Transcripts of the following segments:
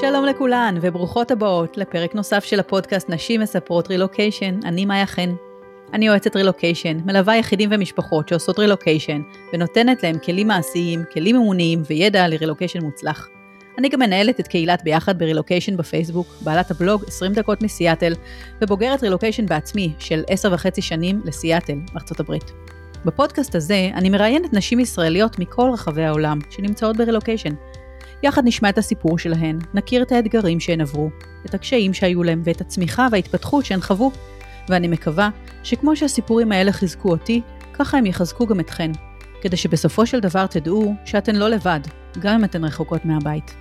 שלום לכולן וברוכות הבאות לפרק נוסף של הפודקאסט נשים מספרות רילוקיישן, אני מאיה חן. אני יועצת רילוקיישן, מלווה יחידים ומשפחות שעושות רילוקיישן ונותנת להם כלים מעשיים, כלים אמוניים וידע לרילוקיישן מוצלח. אני גם מנהלת את קהילת ביחד ברילוקיישן בפייסבוק, בעלת הבלוג 20 דקות מסיאטל, ובוגרת רילוקיישן בעצמי של 10 וחצי שנים לסיאטל, ארצות הברית. בפודקאסט הזה אני מראיינת נשים ישראליות מכל רחבי העולם שנמצאות ברילוקיישן. יחד נשמע את הסיפור שלהן, נכיר את האתגרים שהן עברו, את הקשיים שהיו להם ואת הצמיחה וההתפתחות שהן חוו. ואני מקווה שכמו שהסיפורים האלה חיזקו אותי, ככה הם יחזקו גם אתכן, כדי שבסופו של דבר תדעו שאתן לא לבד, גם אם אתן רחוקות מהבית.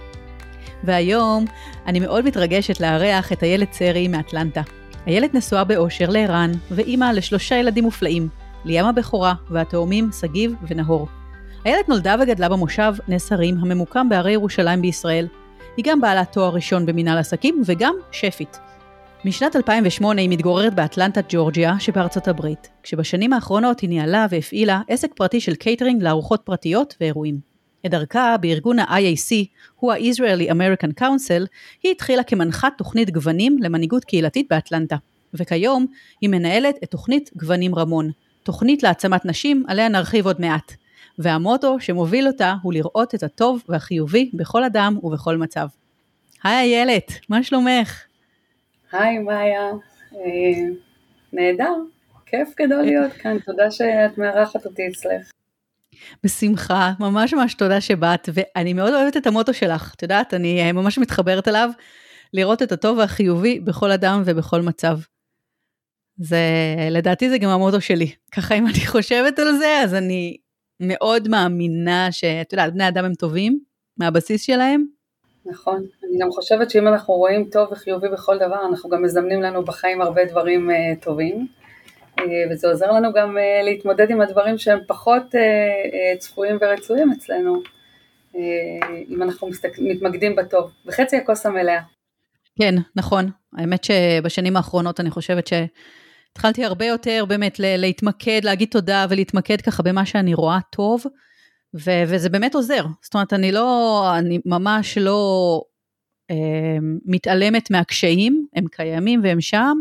והיום אני מאוד מתרגשת לארח את איילת סרי מאטלנטה. איילת נשואה באושר לערן, ואימא לשלושה ילדים מופלאים, ליאם הבכורה והתאומים שגיב ונהור. איילת נולדה וגדלה במושב נס הרים הממוקם בהרי ירושלים בישראל. היא גם בעלת תואר ראשון במנהל עסקים וגם שפית. משנת 2008 היא מתגוררת באטלנטה, ג'ורג'יה שבארצות הברית, כשבשנים האחרונות היא ניהלה והפעילה עסק פרטי של קייטרינג לארוחות פרטיות ואירועים. את דרכה בארגון ה-IAC, הוא ה-Israeli American Council, היא התחילה כמנחת תוכנית גוונים למנהיגות קהילתית באטלנטה. וכיום היא מנהלת את תוכנית גוונים רמון, תוכנית להעצמת נשים עליה נרחיב עוד מעט. והמוטו שמוביל אותה הוא לראות את הטוב והחיובי בכל אדם ובכל מצב. היי איילת, מה שלומך? היי מאיה, אה, נהדר, כיף גדול להיות כאן, תודה שאת מארחת אותי אצלך. בשמחה, ממש ממש תודה שבאת, ואני מאוד אוהבת את המוטו שלך, את יודעת, אני אה, ממש מתחברת אליו, לראות את הטוב והחיובי בכל אדם ובכל מצב. זה, לדעתי זה גם המוטו שלי. ככה אם אני חושבת על זה, אז אני מאוד מאמינה שאת יודעת, בני אדם הם טובים מהבסיס שלהם. נכון, אני גם חושבת שאם אנחנו רואים טוב וחיובי בכל דבר, אנחנו גם מזמנים לנו בחיים הרבה דברים uh, טובים. Uh, וזה עוזר לנו גם uh, להתמודד עם הדברים שהם פחות uh, uh, צפויים ורצויים אצלנו, uh, אם אנחנו מסתכל, מתמקדים בטוב, בחצי הכוס המלאה. כן, נכון. האמת שבשנים האחרונות אני חושבת ש... התחלתי הרבה יותר באמת להתמקד, להגיד תודה ולהתמקד ככה במה שאני רואה טוב, ו- וזה באמת עוזר. זאת אומרת, אני לא, אני ממש לא אה, מתעלמת מהקשיים, הם קיימים והם שם,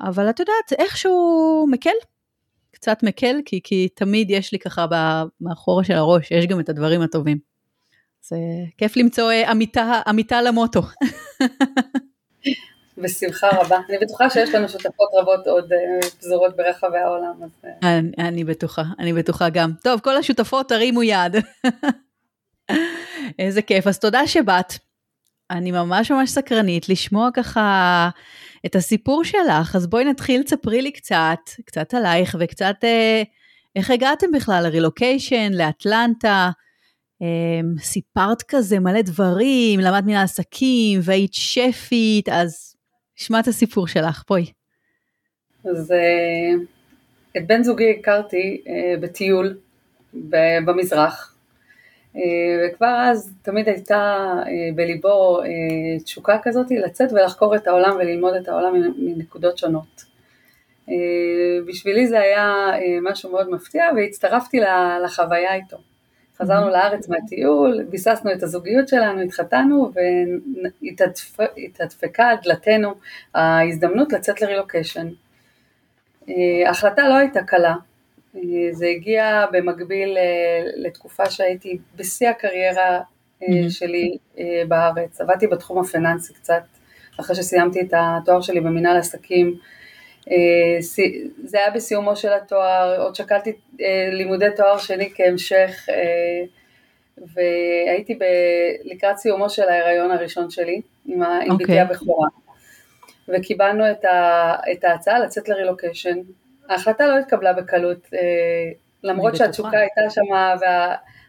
אבל את יודעת, איכשהו מקל, קצת מקל, כי, כי תמיד יש לי ככה מאחורה של הראש, יש גם את הדברים הטובים. זה כיף למצוא אה, עמיתה, עמיתה למוטו. בשמחה רבה. אני בטוחה שיש לנו שותפות רבות עוד אה, פזורות ברחבי העולם. אז... אה. אני, אני בטוחה, אני בטוחה גם. טוב, כל השותפות תרימו יד. איזה כיף. אז תודה שבאת. אני ממש ממש סקרנית לשמוע ככה את הסיפור שלך, אז בואי נתחיל, תספרי לי קצת, קצת עלייך וקצת אה, איך הגעתם בכלל לרילוקיישן, לאטלנטה. אה, סיפרת כזה מלא דברים, למדת מן העסקים והיית שפית, אז נשמע את הסיפור שלך, בואי. אז uh, את בן זוגי הכרתי uh, בטיול במזרח, uh, וכבר אז תמיד הייתה בליבו תשוקה כזאת לצאת ולחקור את העולם וללמוד את העולם מנקודות שונות. בשבילי זה היה משהו מאוד מפתיע והצטרפתי לחוויה איתו. חזרנו לארץ מהטיול, ביססנו את הזוגיות שלנו, התחתנו והתדפקה על דלתנו ההזדמנות לצאת לרילוקיישן. אה, ההחלטה לא הייתה קלה, אה, זה הגיע במקביל אה, לתקופה שהייתי בשיא הקריירה שלי בארץ, עבדתי בתחום הפיננסי קצת, אחרי שסיימתי את התואר שלי במנהל עסקים, זה היה בסיומו של התואר, עוד שקלתי אה, לימודי תואר שני כהמשך, אה, והייתי ב, לקראת סיומו של ההיריון הראשון שלי, עם, okay. עם בתי אוקיי. הבכורה, וקיבלנו את, ה, את ההצעה לצאת לרילוקיישן. ההחלטה לא התקבלה בקלות, למרות שהתשוקה הייתה שם,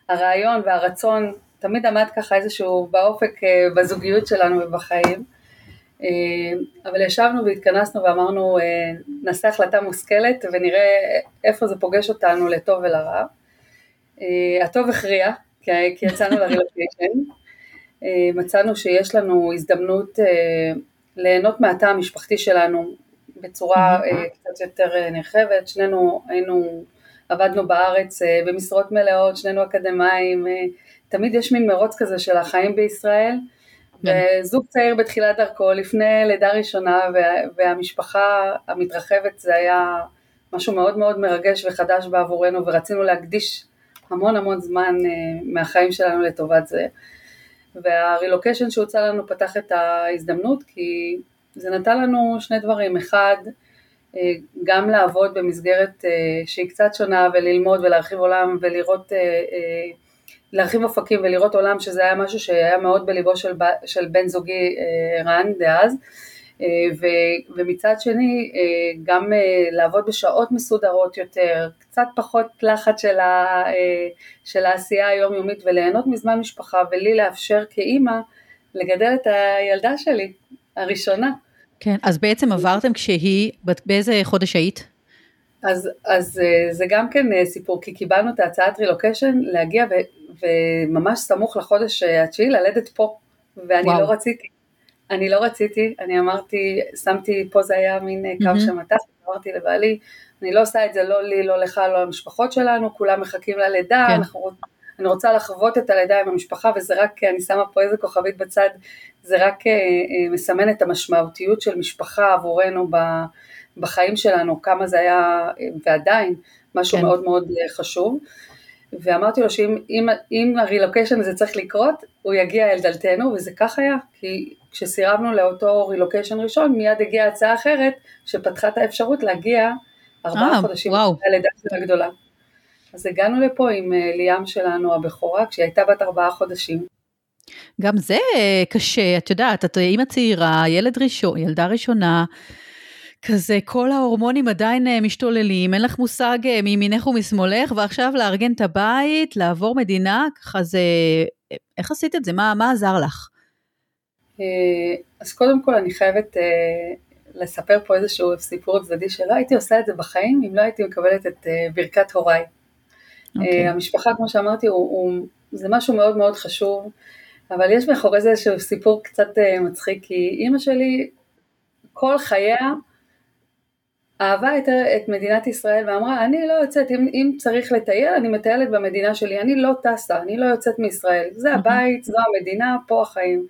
והרעיון והרצון תמיד עמד ככה איזשהו באופק בזוגיות שלנו ובחיים. אה, אבל ישבנו והתכנסנו ואמרנו אה, נעשה החלטה מושכלת ונראה איפה זה פוגש אותנו לטוב ולרע. אה, הטוב הכריע, כי יצאנו לרילוקיישן, מצאנו שיש לנו הזדמנות ליהנות מהתא המשפחתי שלנו בצורה קצת יותר נרחבת, שנינו היינו, עבדנו בארץ במשרות מלאות, שנינו אקדמאים, תמיד יש מין מרוץ כזה של החיים בישראל, וזוג צעיר בתחילת דרכו, לפני לידה ראשונה, והמשפחה המתרחבת, זה היה משהו מאוד מאוד מרגש וחדש בעבורנו, ורצינו להקדיש המון המון זמן אה, מהחיים שלנו לטובת זה. והרילוקיישן שהוצע לנו פתח את ההזדמנות, כי זה נתן לנו שני דברים, אחד, אה, גם לעבוד במסגרת אה, שהיא קצת שונה וללמוד ולהרחיב עולם ולראות, להרחיב אופקים ולראות עולם שזה היה משהו שהיה מאוד בליבו של, של בן זוגי רן דאז אה, ומצד שני אה, גם אה, לעבוד בשעות מסודרות יותר, קצת פחות לחץ של, ה, של העשייה היומיומית וליהנות מזמן משפחה ולי לאפשר כאימא לגדל את הילדה שלי, הראשונה. כן, אז בעצם עברתם כשהיא, באיזה חודש היית? אז, אז זה גם כן סיפור, כי קיבלנו את ההצעת רילוקיישן להגיע ו, וממש סמוך לחודש התשיעי ללדת פה, ואני וואו. לא רציתי. אני לא רציתי, אני אמרתי, שמתי, פה זה היה מין קו mm-hmm. שמתח, אמרתי לבעלי, אני לא עושה את זה לא לי, לא לך, לא למשפחות שלנו, כולם מחכים ללידה, כן. אנחנו, אני רוצה לחוות את הלידה עם המשפחה, וזה רק, אני שמה פה איזה כוכבית בצד, זה רק אה, אה, מסמן את המשמעותיות של משפחה עבורנו ב, בחיים שלנו, כמה זה היה, ועדיין, משהו כן. מאוד מאוד אה, חשוב. ואמרתי לו שאם אם, אם הרילוקיישן הזה צריך לקרות, הוא יגיע אל דלתנו, וזה כך היה, כי כשסירבנו לאותו רילוקיישן ראשון, מיד הגיעה הצעה אחרת, שפתחה את האפשרות להגיע ארבעה חודשים ללידה של הגדולה. אז הגענו לפה עם אה, ליאם שלנו הבכורה, כשהיא הייתה בת ארבעה חודשים. גם זה אה, קשה, את יודעת, את אימא צעירה, ילד ראשון, ילדה ראשונה, כזה כל ההורמונים עדיין אה, משתוללים, אין לך מושג אה, מימינך ומשמאלך, ועכשיו לארגן את הבית, לעבור מדינה, ככה זה... איך עשית את זה? מה, מה עזר לך? אה, אז קודם כל אני חייבת לספר פה איזשהו סיפור צדדי שלא הייתי עושה את זה בחיים אם לא הייתי מקבלת את ברכת הוריי. Okay. אוקיי. המשפחה כמו שאמרתי הוא, הוא, זה משהו מאוד מאוד חשוב, אבל יש מאחורי זה איזשהו סיפור קצת מצחיק כי אימא שלי כל חייה אהבה את, את מדינת ישראל ואמרה אני לא יוצאת, אם, אם צריך לטייל אני מטיילת במדינה שלי, אני לא טסה, אני לא יוצאת מישראל, זה הבית, זו המדינה, פה החיים.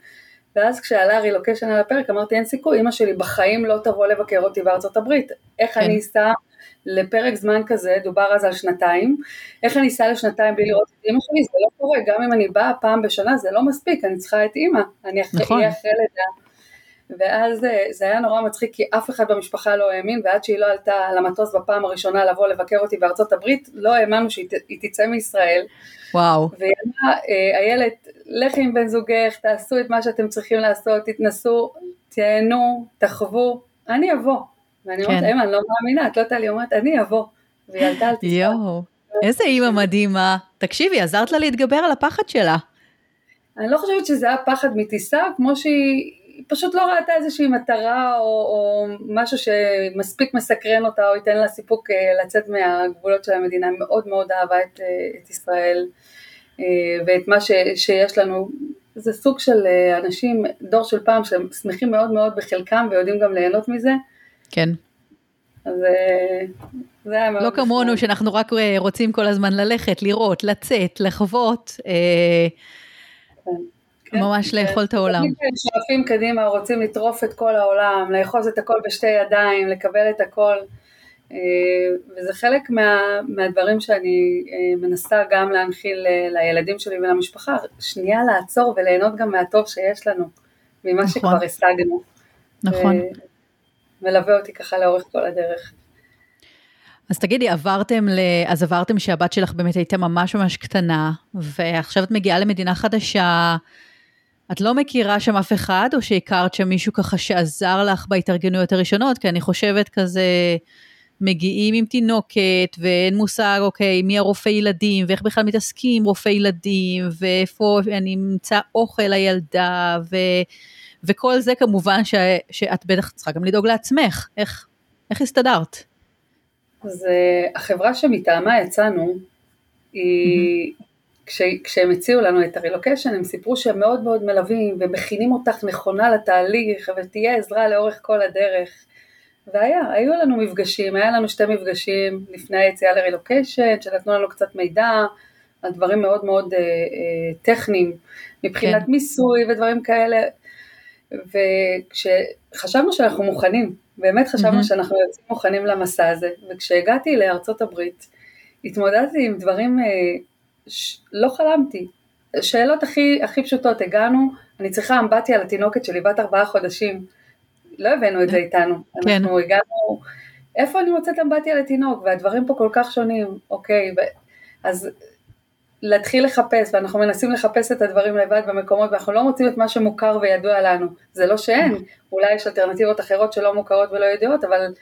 ואז כשעלה רילוקיישן על הפרק אמרתי אין סיכוי, אמא שלי בחיים לא תבוא לבקר אותי בארצות הברית, איך כן. אני אסע לפרק זמן כזה, דובר אז על שנתיים, איך אני אסע לשנתיים בלי לראות את אמא שלי, זה לא קורה, גם אם אני באה פעם בשנה זה לא מספיק, אני צריכה את אמא, אני אחרי, נכון. אחרי לידה. ואז אה, זה היה נורא מצחיק כי אף אחד במשפחה לא האמין ועד שהיא לא עלתה למטוס בפעם הראשונה לבוא לבקר אותי בארצות הברית לא האמנו שהיא תצא מישראל. וואו. והיא אמרה, אה, איילת, לכי עם בן זוגך, תעשו את מה שאתם צריכים לעשות, תתנסו, תהנו, תחוו, אני אבוא. ואני אומרת, כן. אמה, אני לא מאמינה, את לא תעלי, אומרת, אני אבוא. והיא עלתה על טיסה. יואו, איזה אימא מדהימה. תקשיבי, עזרת לה להתגבר על הפחד שלה. אני לא חושבת שזה היה פחד מטיסה, כמו שהיא היא פשוט לא ראתה איזושהי מטרה או, או משהו שמספיק מסקרן אותה או ייתן לה סיפוק אה, לצאת מהגבולות של המדינה, מאוד מאוד אהבה את, אה, את ישראל אה, ואת מה ש, שיש לנו, זה סוג של אנשים, דור של פעם שהם שמחים מאוד מאוד בחלקם ויודעים גם ליהנות מזה. כן. אז זה היה מאוד... לא כמונו שאנחנו רק רוצים כל הזמן ללכת, לראות, לצאת, לחוות. כן. כן, ממש כן. לאכול את העולם. שואפים קדימה, רוצים לטרוף את כל העולם, לאחוז את הכל בשתי ידיים, לקבל את הכל, אה, וזה חלק מה, מהדברים שאני אה, מנסה גם להנחיל אה, לילדים שלי ולמשפחה, שנייה לעצור וליהנות גם מהטוב שיש לנו, ממה נכון. שכבר השגנו. נכון. מלווה אותי ככה לאורך כל הדרך. אז תגידי, עברתם, ל... אז עברתם שהבת שלך באמת הייתה ממש ממש קטנה, ועכשיו את מגיעה למדינה חדשה, את לא מכירה שם אף אחד, או שהכרת שם מישהו ככה שעזר לך בהתארגנויות הראשונות? כי אני חושבת כזה, מגיעים עם תינוקת, ואין מושג, אוקיי, מי הרופא ילדים, ואיך בכלל מתעסקים רופא ילדים, ואיפה אני אמצא אוכל לילדה, ו... וכל זה כמובן ש... שאת בטח צריכה גם לדאוג לעצמך. איך, איך הסתדרת? אז uh, החברה שמטעמה יצאנו, היא. כש, כשהם הציעו לנו את הרילוקיישן הם סיפרו שהם מאוד מאוד מלווים ומכינים אותך נכונה לתהליך ותהיה עזרה לאורך כל הדרך והיה, היו לנו מפגשים, היה לנו שתי מפגשים לפני היציאה לרילוקיישן שנתנו לנו קצת מידע על דברים מאוד מאוד אה, אה, טכניים, מבחינת כן. מיסוי ודברים כאלה, וכשחשבנו שאנחנו מוכנים, באמת חשבנו mm-hmm. שאנחנו יוצאים מוכנים למסע הזה, וכשהגעתי לארצות הברית, התמודדתי עם דברים, אה, ש... לא חלמתי, שאלות הכי, הכי פשוטות, הגענו, אני צריכה אמבטיה לתינוקת שלי בת ארבעה חודשים, לא הבאנו את זה איתנו, כן. אנחנו הגענו, איפה אני מוצאת אמבטיה לתינוק, והדברים פה כל כך שונים, אוקיי, ו... אז להתחיל לחפש, ואנחנו מנסים לחפש את הדברים לבד במקומות, ואנחנו לא מוצאים את מה שמוכר וידוע לנו, זה לא שאין, אולי יש אלטרנטיבות אחרות שלא מוכרות ולא ידועות, אבל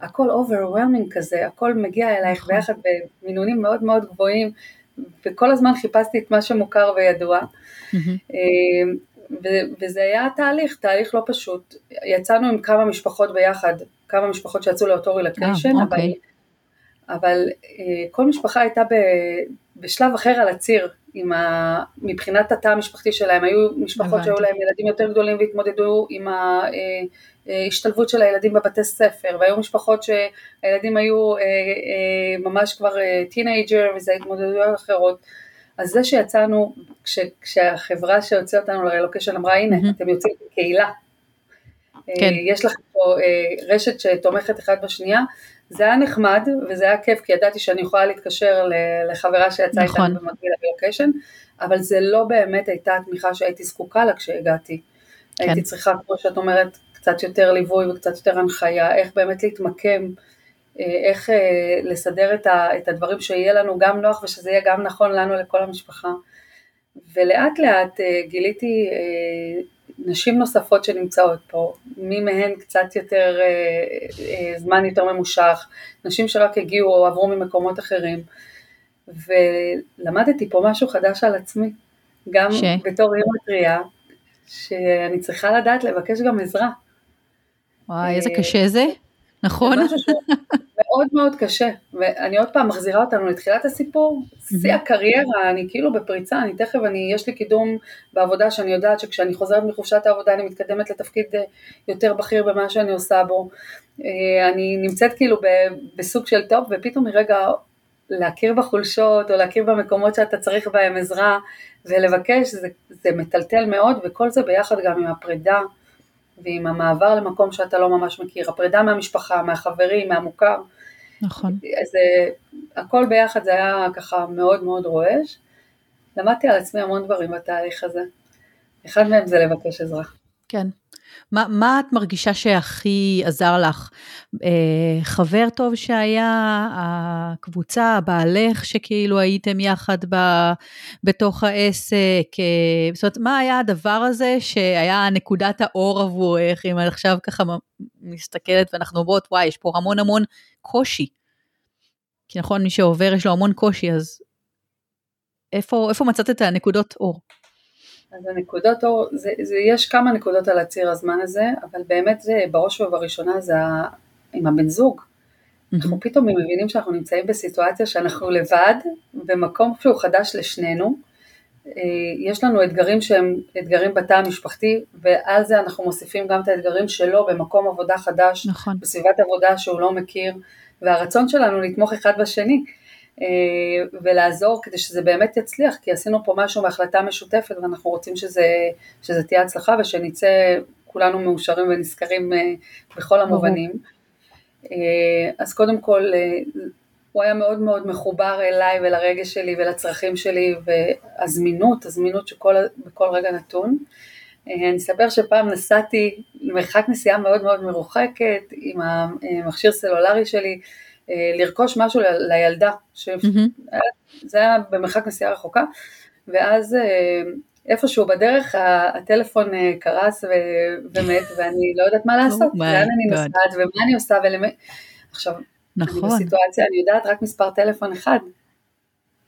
הכל overwhelming כזה, הכל מגיע אלייך. ביחד במינונים מאוד מאוד גבוהים, וכל הזמן חיפשתי את מה שמוכר וידוע, וזה היה תהליך, תהליך לא פשוט. יצאנו עם כמה משפחות ביחד, כמה משפחות שיצאו לאותו רילקיישן, אה, אוקיי. אבל, אבל אה, כל משפחה הייתה ב, בשלב אחר על הציר, עם ה, מבחינת התא המשפחתי שלהם, היו משפחות שהיו להם ילדים יותר גדולים והתמודדו עם ההשתלבות של הילדים בבתי ספר, והיו משפחות שהילדים היו אה, ממש כבר teenager וזה התמודדויות אחרות. אז זה שיצאנו, כש, כשהחברה שהוציאה אותנו לרילוקיישן אמרה הנה mm-hmm. אתם יוצאים כקהילה, כן. יש לכם פה רשת שתומכת אחד בשנייה, היה נחמד וזה היה כיף כי ידעתי שאני יכולה להתקשר לחברה שיצאה נכון. איתנו במקביל לרילוקיישן, אבל זה לא באמת הייתה התמיכה שהייתי זקוקה לה כשהגעתי. כן. הייתי צריכה, כמו שאת אומרת, קצת יותר ליווי וקצת יותר הנחיה, איך באמת להתמקם, אה, איך אה, לסדר את הדברים שיהיה לנו גם נוח ושזה יהיה גם נכון לנו לכל המשפחה. ולאט לאט אה, גיליתי נשים נוספות שנמצאות פה, מי מהן קצת יותר אה, אה, זמן יותר ממושך, נשים שרק הגיעו או עברו ממקומות אחרים, ולמדתי פה משהו חדש על עצמי, גם ש... בתור אימא טריה, שאני צריכה לדעת לבקש גם עזרה. וואי, איזה קשה זה, נכון? מאוד מאוד קשה, ואני עוד פעם מחזירה אותנו לתחילת הסיפור, שיא הקריירה, אני כאילו בפריצה, אני תכף, אני, יש לי קידום בעבודה שאני יודעת שכשאני חוזרת מחופשת הלידה אני מתקדמת לתפקיד אה, יותר בכיר במה שאני עושה בו, אה, אני נמצאת כאילו בסוג של top, ופתאום מרגע להכיר בחולשות או להכיר במקומות שאתה צריך בהם עזרה ולבקש, זה, זה מטלטל מאוד, וכל זה ביחד גם עם הפרידה. ועם המעבר למקום שאתה לא ממש מכיר, הפרידה מהמשפחה, מהחברים, מהמוכר. נכון. אז אה, הכל ביחד זה היה ככה מאוד מאוד רועש. למדתי על עצמי המון דברים בתהליך הזה. אחד מהם זה לבקש עזרה. כן. מה, מה את מרגישה שהכי עזר לך? אה, חבר טוב שהיה, הקבוצה, בעלך שכאילו הייתם יחד ב, בתוך העסק? אה, זאת אומרת, מה היה הדבר הזה שהיה נקודת האור עבורך, אם את עכשיו ככה מסתכלת ואנחנו אומרות, וואי, יש פה המון המון קושי. כי נכון, מי שעובר יש לו המון קושי, אז איפה, איפה מצאת את הנקודות אור? אז הנקודות אור, זה, זה, יש כמה נקודות על הציר הזמן הזה, אבל באמת זה בראש ובראשונה זה עם הבן זוג. אנחנו פתאום מבינים שאנחנו נמצאים בסיטואציה שאנחנו לבד, במקום שהוא חדש לשנינו. אה, יש לנו אתגרים שהם אתגרים בתא המשפחתי, ועל זה אנחנו מוסיפים גם את האתגרים שלו במקום עבודה חדש, נכון. בסביבת עבודה שהוא לא מכיר, והרצון שלנו לתמוך אחד בשני. אה, ולעזור כדי שזה באמת יצליח, כי עשינו פה משהו בהחלטה משותפת ואנחנו רוצים שזה, שזה תהיה הצלחה ושנצא כולנו מאושרים ונזכרים אה, בכל המובנים. אה, אז קודם כל, הוא היה מאוד מאוד מחובר אליי ולרגש שלי ולצרכים שלי והזמינות, הזמינות שכל, בכל רגע נתון. אני אספר שפעם נסעתי מרחק נסיעה מאוד מאוד מרוחקת עם המכשיר סלולרי שלי, לרכוש משהו לילדה, שזה mm-hmm. היה במרחק נסיעה רחוקה, ואז אה, איפשהו בדרך הטלפון אה, קרס ומת, ואני לא יודעת מה לעשות, oh לאן אני נוסעת ומה אני עושה, ולמ... עכשיו, נכון. אני בסיטואציה, אני יודעת רק מספר טלפון אחד,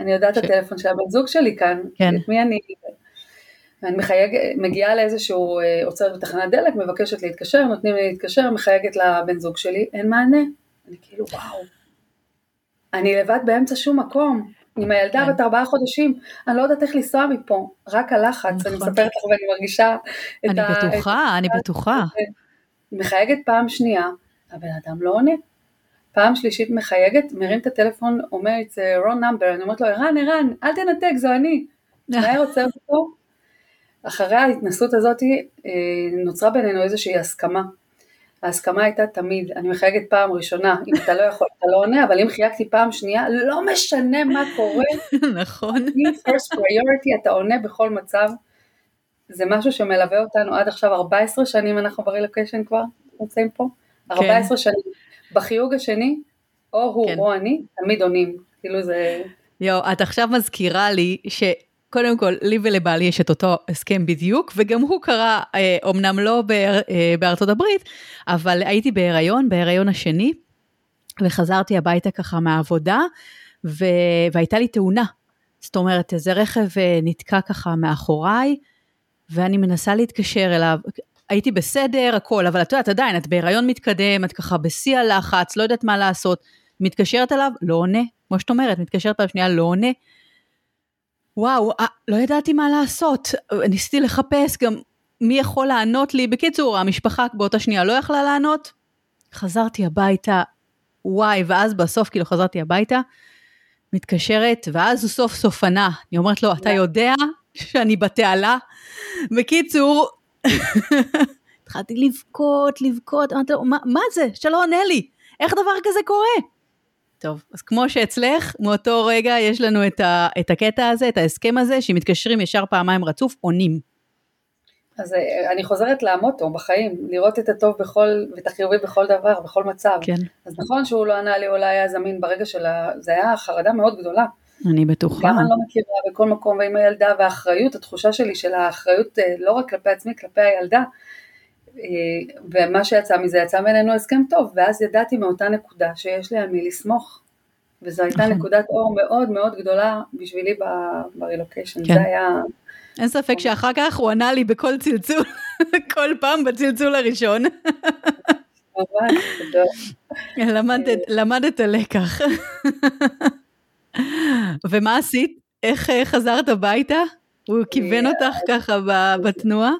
אני יודעת ש... את הטלפון של הבן זוג שלי כאן, כן. את מי אני... אני מחייג, מגיעה לאיזשהו עוצרת בתחנת דלק, מבקשת להתקשר, נותנים לי להתקשר, מחייגת לבן זוג שלי, אין מענה. אני כאילו וואו, אני לבד באמצע שום מקום, עם הילדה כן. בת ארבעה חודשים, אני לא יודעת איך לנסוע מפה, רק הלחץ, נכון. אני מספרת לך ואני מרגישה את אני ה... בטוחה, את אני בטוחה. מחייגת פעם שנייה, הבן אדם לא עונה. פעם שלישית מחייגת, מרים את הטלפון, אומר, it's a wrong number, אני אומרת לו, ערן, ערן, אל תנתק, זו אני. מהר עוצר אותו. אחרי ההתנסות הזאת אה, נוצרה בינינו איזושהי הסכמה. ההסכמה הייתה תמיד, אני מחייגת פעם ראשונה, אם אתה לא יכול, אתה לא עונה, אבל אם חייגתי פעם שנייה, לא משנה מה קורה. נכון. אם first priority, אתה עונה בכל מצב. זה משהו שמלווה אותנו עד עכשיו 14 שנים אנחנו ברילוקיישן כבר נמצאים פה, 14 כן. שנים. בחיוג השני, או הוא כן. או אני, תמיד עונים, כאילו זה... יואו, את עכשיו מזכירה לי ש... קודם כל, לי ולבעלי יש את אותו הסכם בדיוק, וגם הוא קרה, אה, אומנם לא באר, אה, בארצות הברית, אבל הייתי בהיריון, בהיריון השני, וחזרתי הביתה ככה מהעבודה, ו... והייתה לי תאונה. זאת אומרת, איזה רכב אה, נתקע ככה מאחוריי, ואני מנסה להתקשר אליו. הייתי בסדר, הכל, אבל את יודעת, עדיין, את בהיריון מתקדם, את ככה בשיא הלחץ, לא יודעת מה לעשות. מתקשרת אליו, לא עונה, כמו שאת אומרת, מתקשרת פעם שנייה, לא עונה. וואו, אה, לא ידעתי מה לעשות. ניסיתי לחפש גם מי יכול לענות לי. בקיצור, המשפחה באותה שנייה לא יכלה לענות. חזרתי הביתה, וואי, ואז בסוף כאילו חזרתי הביתה, מתקשרת, ואז הוא סוף סוף ענה. אני אומרת לו, אתה יודע שאני בתעלה? בקיצור, התחלתי לבכות, לבכות, אמרתי לו, מה, מה זה? שלא עונה לי, איך דבר כזה קורה? טוב, אז כמו שאצלך, מאותו רגע יש לנו את, ה, את הקטע הזה, את ההסכם הזה, שמתקשרים ישר פעמיים רצוף, עונים. אז אה, אני חוזרת למוטו בחיים, לראות את הטוב בכל, ואת החיובי בכל דבר, בכל מצב. כן. אז נכון שהוא לא ענה לי, אולי היה זמין ברגע של ה... זה היה חרדה מאוד גדולה. אני בטוחה. גם אני לא מכירה בכל מקום, ועם הילדה, והאחריות, התחושה שלי של האחריות אה, לא רק כלפי עצמי, כלפי הילדה. אה, ומה שיצא מזה, יצא בינינו הסכם טוב, ואז ידעתי מאותה נקודה שיש לי על מי לסמוך. וזו הייתה נכון. נקודת אור מאוד מאוד גדולה בשבילי ברילוקיישן, כן. זה היה... אין ספק שאחר כך הוא ענה לי בכל צלצול, כל פעם בצלצול הראשון. למדת לקח. ומה עשית? איך אה, חזרת הביתה? הוא כיוון אותך ככה בתנועה?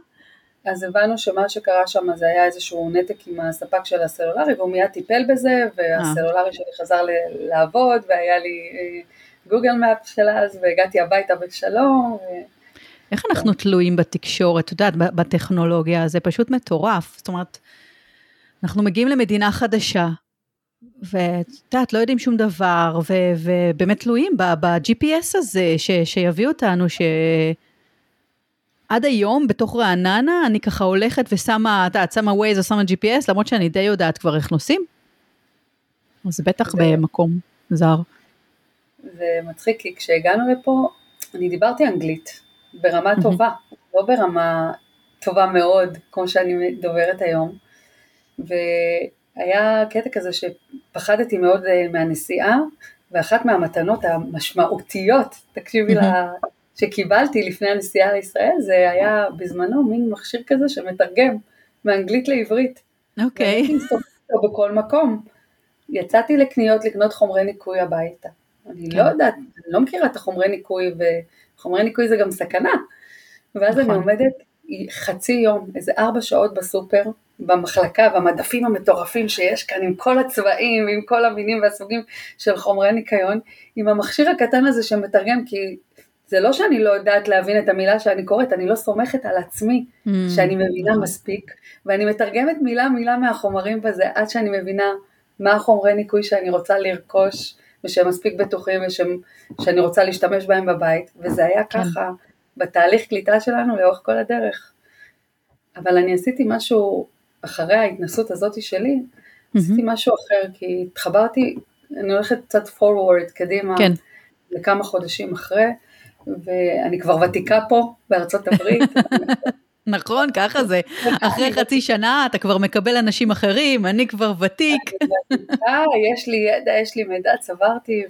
אז הבנו שמה שקרה שם זה היה איזשהו נתק עם הספק של הסלולרי והוא מיד טיפל בזה והסלולרי שלי חזר לעבוד והיה לי גוגל מאפ של אז והגעתי הביתה בשלום. איך אנחנו תלויים בתקשורת, את יודעת, בטכנולוגיה, זה פשוט מטורף, זאת אומרת, אנחנו מגיעים למדינה חדשה, ואת יודעת, לא יודעים שום דבר, ו- ובאמת תלויים ב-GPS הזה, ש- שיביא אותנו, ש... עד היום, בתוך רעננה, אני ככה הולכת ושמה, את יודעת, שמה Waze או שמה GPS, למרות שאני די יודעת כבר איך נוסעים. אז בטח זה... במקום זר. זה מצחיק, כי כשהגענו לפה, אני דיברתי אנגלית, ברמה טובה, לא ברמה טובה מאוד, כמו שאני דוברת היום. והיה קטע כזה שפחדתי מאוד אה, מהנסיעה, ואחת מהמתנות המשמעותיות, תקשיבי שקיבלתי לפני הנסיעה לישראל, זה היה בזמנו מין מכשיר כזה שמתרגם מאנגלית לעברית. אוקיי. Okay. והייתי אותו בכל מקום. יצאתי לקניות לקנות חומרי ניקוי הביתה. אני. לא כן. יודעת, אני לא מכירה את החומרי ניקוי, וחומרי ניקוי זה גם סכנה. ואז נכון. אני עומדת חצי יום, איזה ארבע שעות בסופר, במחלקה, במדפים המטורפים שיש כאן, עם כל הצבעים, עם כל המינים והסוגים של חומרי ניקיון, עם המכשיר הקטן הזה שמתרגם, כי זה לא שאני לא יודעת להבין את המילה שאני קוראת, אני לא סומכת על עצמי mm. שאני מבינה מספיק, ואני מתרגמת מילה מילה מהחומרים בזה עד שאני מבינה מה החומרי ניקוי שאני רוצה לרכוש, ושהם מספיק בטוחים ושאני רוצה להשתמש בהם בבית, וזה היה כן. ככה בתהליך קליטה שלנו לאורך כל הדרך. אבל אני עשיתי משהו, אחרי ההתנסות הזאת שלי, mm-hmm. עשיתי משהו אחר, כי התחברתי, אני הולכת קצת forward קדימה, כן. לכמה חודשים אחרי, ואני כבר ותיקה פה בארצות הברית. נכון, ככה זה. אחרי חצי שנה אתה כבר מקבל אנשים אחרים, אני כבר ותיק. יש לי ידע, יש לי מידע, צברתי,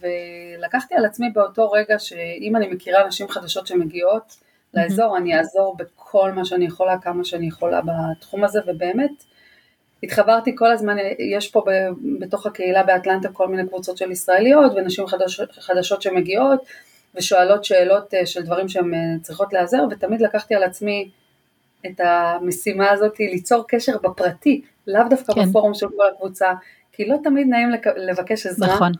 ולקחתי על עצמי באותו רגע שאם אני מכירה נשים חדשות שמגיעות לאזור, אני אעזור בכל מה שאני יכולה, כמה שאני יכולה בתחום הזה, ובאמת התחברתי כל הזמן, יש פה בתוך הקהילה באטלנטה כל מיני קבוצות של ישראליות ונשים חדשות שמגיעות. ושואלות שאלות אה, של דברים שהן אה, צריכות להיעזר, ותמיד לקחתי על עצמי את המשימה הזאת ליצור קשר בפרטי, לאו דווקא כן. בפורום של כל הקבוצה, כי לא תמיד נעים לבקש עזרה. נכון.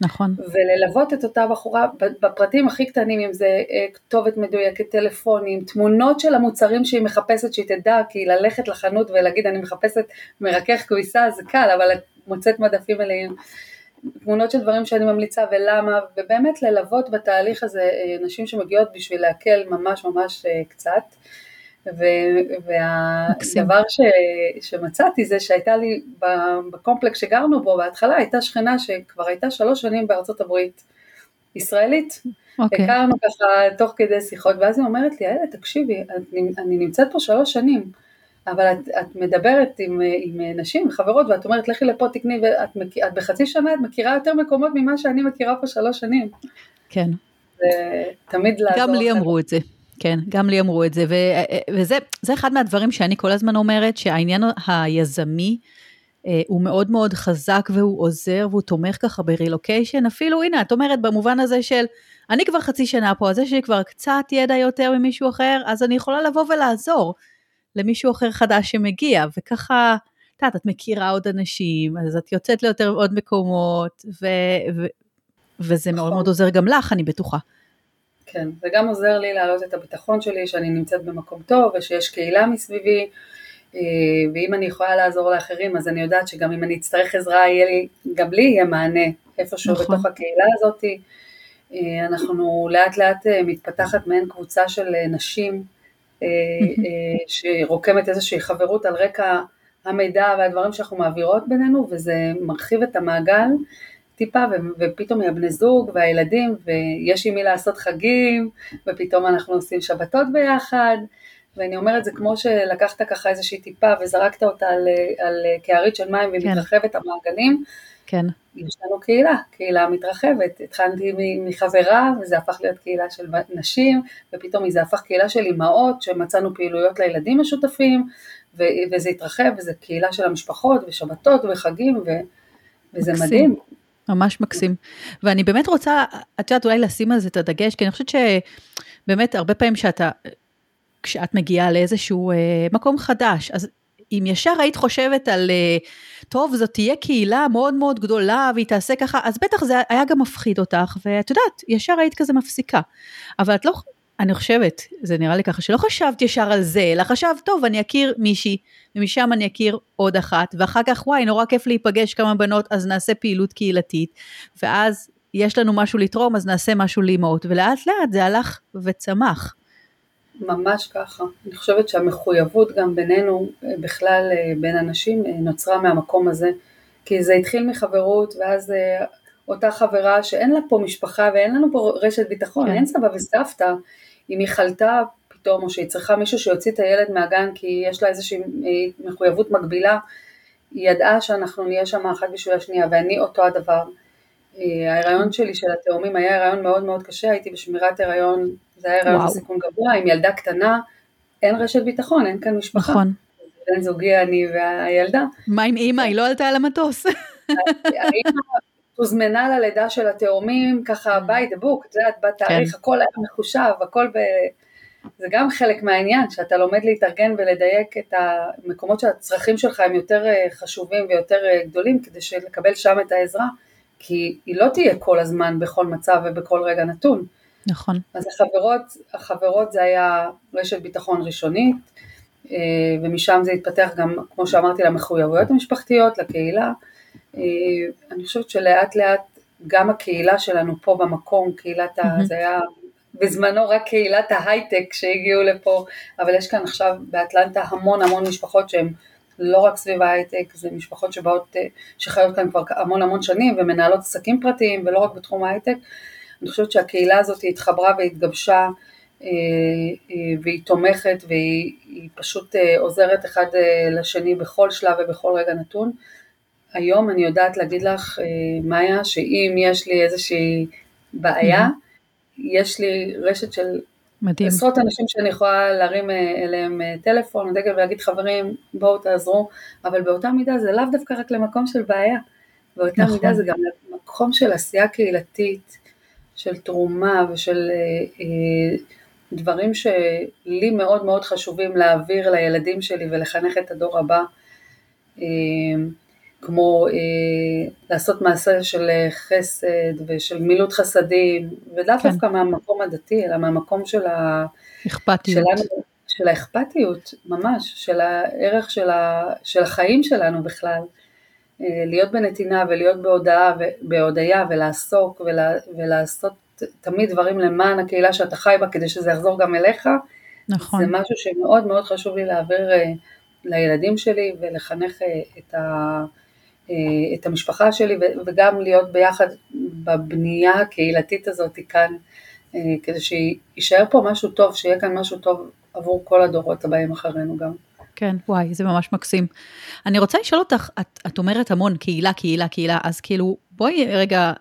נכון. וללוות את אותה בחורה בפרטים הכי קטנים, אם זה אה, כתובת מדויקת, טלפונים, תמונות של המוצרים שהיא מחפשת, שהיא תדע, כי ללכת לחנות ולהגיד אני מחפשת מרכך כביסה זה קל, אבל את מוצאת מדפים מלאים. תמונות של דברים שאני ממליצה ולמה, ובאמת ללוות בתהליך הזה אה, נשים שמגיעות בשביל להקל ממש ממש אה, קצת. והדבר ש, שמצאתי זה שהייתה לי בקומפלקס שגרנו בו בהתחלה הייתה שכנה שכבר הייתה שלוש שנים בארצות הברית, ישראלית. Okay. אוקיי. הכרנו ככה תוך כדי שיחות ואז היא אומרת לי, איילת תקשיבי, אני, אני נמצאת פה שלוש שנים, אבל את, את מדברת עם, עם נשים, חברות, ואת אומרת לכי לפה תקני, ואת את בחצי שנה את מכירה יותר מקומות ממה שאני מכירה פה שלוש שנים. כן. ותמיד לעזור. גם לי אמרו את זה. כן, גם לי אמרו את זה, ו, וזה אחד מהדברים שאני כל הזמן אומרת, שהעניין היזמי, אה, הוא מאוד מאוד חזק והוא עוזר והוא תומך ככה ברילוקיישן, אפילו הנה את אומרת במובן הזה של אני כבר חצי שנה פה, אז יש לי כבר קצת ידע יותר ממישהו אחר, אז אני יכולה לבוא ולעזור למישהו אחר חדש שמגיע, וככה, את יודעת, את מכירה עוד אנשים, אז את יוצאת ליותר עוד מקומות, ו, ו, וזה מאוד מאוד עוזר גם לך, אני בטוחה. כן, זה גם עוזר לי להעלות את הביטחון שלי, שאני נמצאת במקום טוב ושיש קהילה מסביבי, אה, ואם אני יכולה לעזור לאחרים, אז אני יודעת שגם אם אני אצטרך עזרה, יהיה לי, גם לי יהיה מענה איפשהו נכון. בתוך הקהילה הזאת. אה, אנחנו לאט לאט אה, מתפתחת מעין קבוצה של נשים שרוקמת איזושהי חברות על רקע המידע והדברים שאנחנו מעבירות בינינו, וזה מרחיב את המעגל. טיפה, ופתאום הבני זוג והילדים, ויש עם מי לעשות חגים, ופתאום אנחנו עושים שבתות ביחד, ואני אומרת, זה כמו שלקחת ככה איזושהי טיפה וזרקת אותה על, על קערית של מים ומתרחבת כן. המעגלים, כן. יש לנו קהילה, קהילה מתרחבת. התחלתי מחברה, וזה הפך להיות קהילה של נשים, ופתאום זה הפך קהילה של אימהות, שמצאנו פעילויות לילדים משותפים, וזה התרחב, וזה קהילה של המשפחות, ושבתות וחגים, ו, וזה מקסים. מדהים. ממש מקסים. ואני באמת רוצה, את יודעת, אולי לשים על זה את הדגש, כי אני חושבת שבאמת הרבה פעמים שאתה, כשאת מגיעה לאיזשהו אה, מקום חדש, אז אם ישר היית חושבת על, אה, טוב, זאת תהיה קהילה מאוד מאוד גדולה והיא תעשה ככה, אז בטח זה היה גם מפחיד אותך, ואת יודעת, ישר היית כזה מפסיקה. אבל את לא, אני חושבת, זה נראה לי ככה, שלא חשבת ישר על זה, אלא חשבת, טוב, אני אכיר מישהי, ומשם אני אכיר עוד אחת, ואחר כך, וואי, נורא כיף להיפגש כמה בנות, אז נעשה פעילות קהילתית, ואז יש לנו משהו לתרום, אז נעשה משהו לאמהות, ולאט לאט זה הלך וצמח. ממש ככה. אני חושבת שהמחויבות גם בינינו, בכלל אה, בין אנשים, אה, נוצרה מהמקום הזה. כי זה התחיל מחברות, ואז אה, אותה חברה שאין לה פה משפחה ואין לנו פה רשת ביטחון, כן. אין סבא וסבתא, אם היא חלתה פתאום, או שהיא צריכה מישהו שיוציא את הילד מהגן כי יש לה איזושהי אה, מחויבות מקבילה, היא ידעה שאנחנו נהיה שם אחת בשביל השנייה, ואני אותו הדבר. אה, ההיריון שלי של התאומים היה הריון מאוד מאוד קשה, הייתי בשמירת הריון, זה היה הריון בסיכון גבוה, עם ילדה קטנה, אין רשת ביטחון, אין כאן משפחה. נכון. בן זוגי, אני והילדה. מה עם אימא? היא לא עלתה על המטוס. האימא הוזמנה ללידה של התאומים, ככה by the book, את יודעת, בתאריך, כן. הכל היה מחושב, הכל ב... זה גם חלק מהעניין, שאתה לומד להתארגן ולדייק את המקומות שהצרכים שלך הם יותר אה, חשובים ויותר אה, גדולים, כדי לקבל שם את העזרה, כי היא לא תהיה כל הזמן בכל מצב ובכל רגע נתון. נכון. אז החברות, החברות זה היה רשת ביטחון ראשונית, אה, ומשם זה התפתח גם, כמו שאמרתי, למחויבויות המשפחתיות, לקהילה. אני חושבת שלאט לאט גם הקהילה שלנו פה במקום, קהילת ה... זה היה בזמנו רק קהילת ההייטק שהגיעו לפה, אבל יש כאן עכשיו באטלנטה המון המון משפחות שהן לא רק סביב ההייטק, זה משפחות שבאות, שחיות כאן כבר המון המון שנים ומנהלות עסקים פרטיים ולא רק בתחום ההייטק. אני חושבת שהקהילה הזאת התחברה והתגבשה אה, אה, והיא תומכת והיא פשוט אה, עוזרת אחד לשני בכל שלב ובכל רגע נתון. היום אני יודעת להגיד לך, מאיה, שאם יש לי איזושהי בעיה, mm-hmm. יש לי רשת של מדהים. עשרות אנשים שאני יכולה להרים אליהם טלפון, דגל ולהגיד חברים בואו תעזרו, אבל באותה מידה זה לאו דווקא רק למקום של בעיה, באותה נכון. מידה זה גם מקום של עשייה קהילתית, של תרומה ושל אה, אה, דברים שלי מאוד מאוד חשובים להעביר לילדים שלי ולחנך את הדור הבא. אה, כמו לעשות מעשה של חסד ושל מילות חסדים, ולאו כן. דווקא מהמקום הדתי, אלא מהמקום של ה... אכפתיות. שלנו, של האכפתיות, ממש, של הערך של, ה, של החיים שלנו בכלל. אה, להיות בנתינה ולהיות בהודעה, בהודיה ולעסוק ולה, ולעשות תמיד דברים למען הקהילה שאתה חי בה כדי שזה יחזור גם אליך, נכון. זה משהו שמאוד מאוד חשוב לי להעביר אה, לילדים שלי ולחנך אה, את, ה, את המשפחה שלי וגם להיות ביחד בבנייה הקהילתית הזאת כאן, כדי שיישאר פה משהו טוב, שיהיה כאן משהו טוב עבור כל הדורות הבאים אחרינו גם. כן, וואי, זה ממש מקסים. אני רוצה לשאול אותך, את, את אומרת המון קהילה, קהילה, קהילה, אז כאילו, בואי רגע,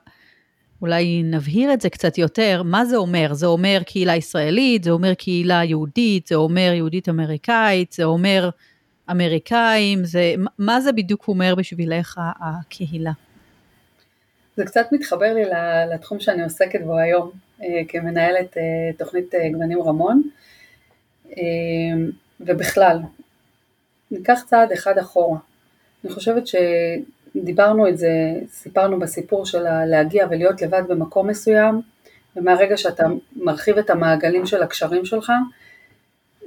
אולי נבהיר את זה קצת יותר, מה זה אומר? זה אומר קהילה ישראלית, זה אומר קהילה יהודית, זה אומר יהודית אמריקאית, זה אומר אמריקאים, זה, מה זה בדיוק אומר בשבילך הקהילה? זה קצת מתחבר לי לתחום שאני עוסקת בו היום, אה, כמנהלת אה, תוכנית אה, גוונים רמון, ובכלל, ניקח צעד אחד אחורה. אני חושבת שדיברנו את זה, סיפרנו בסיפור של להגיע ולהיות לבד במקום מסוים, ומהרגע שאתה מרחיב את המעגלים של הקשרים שלך,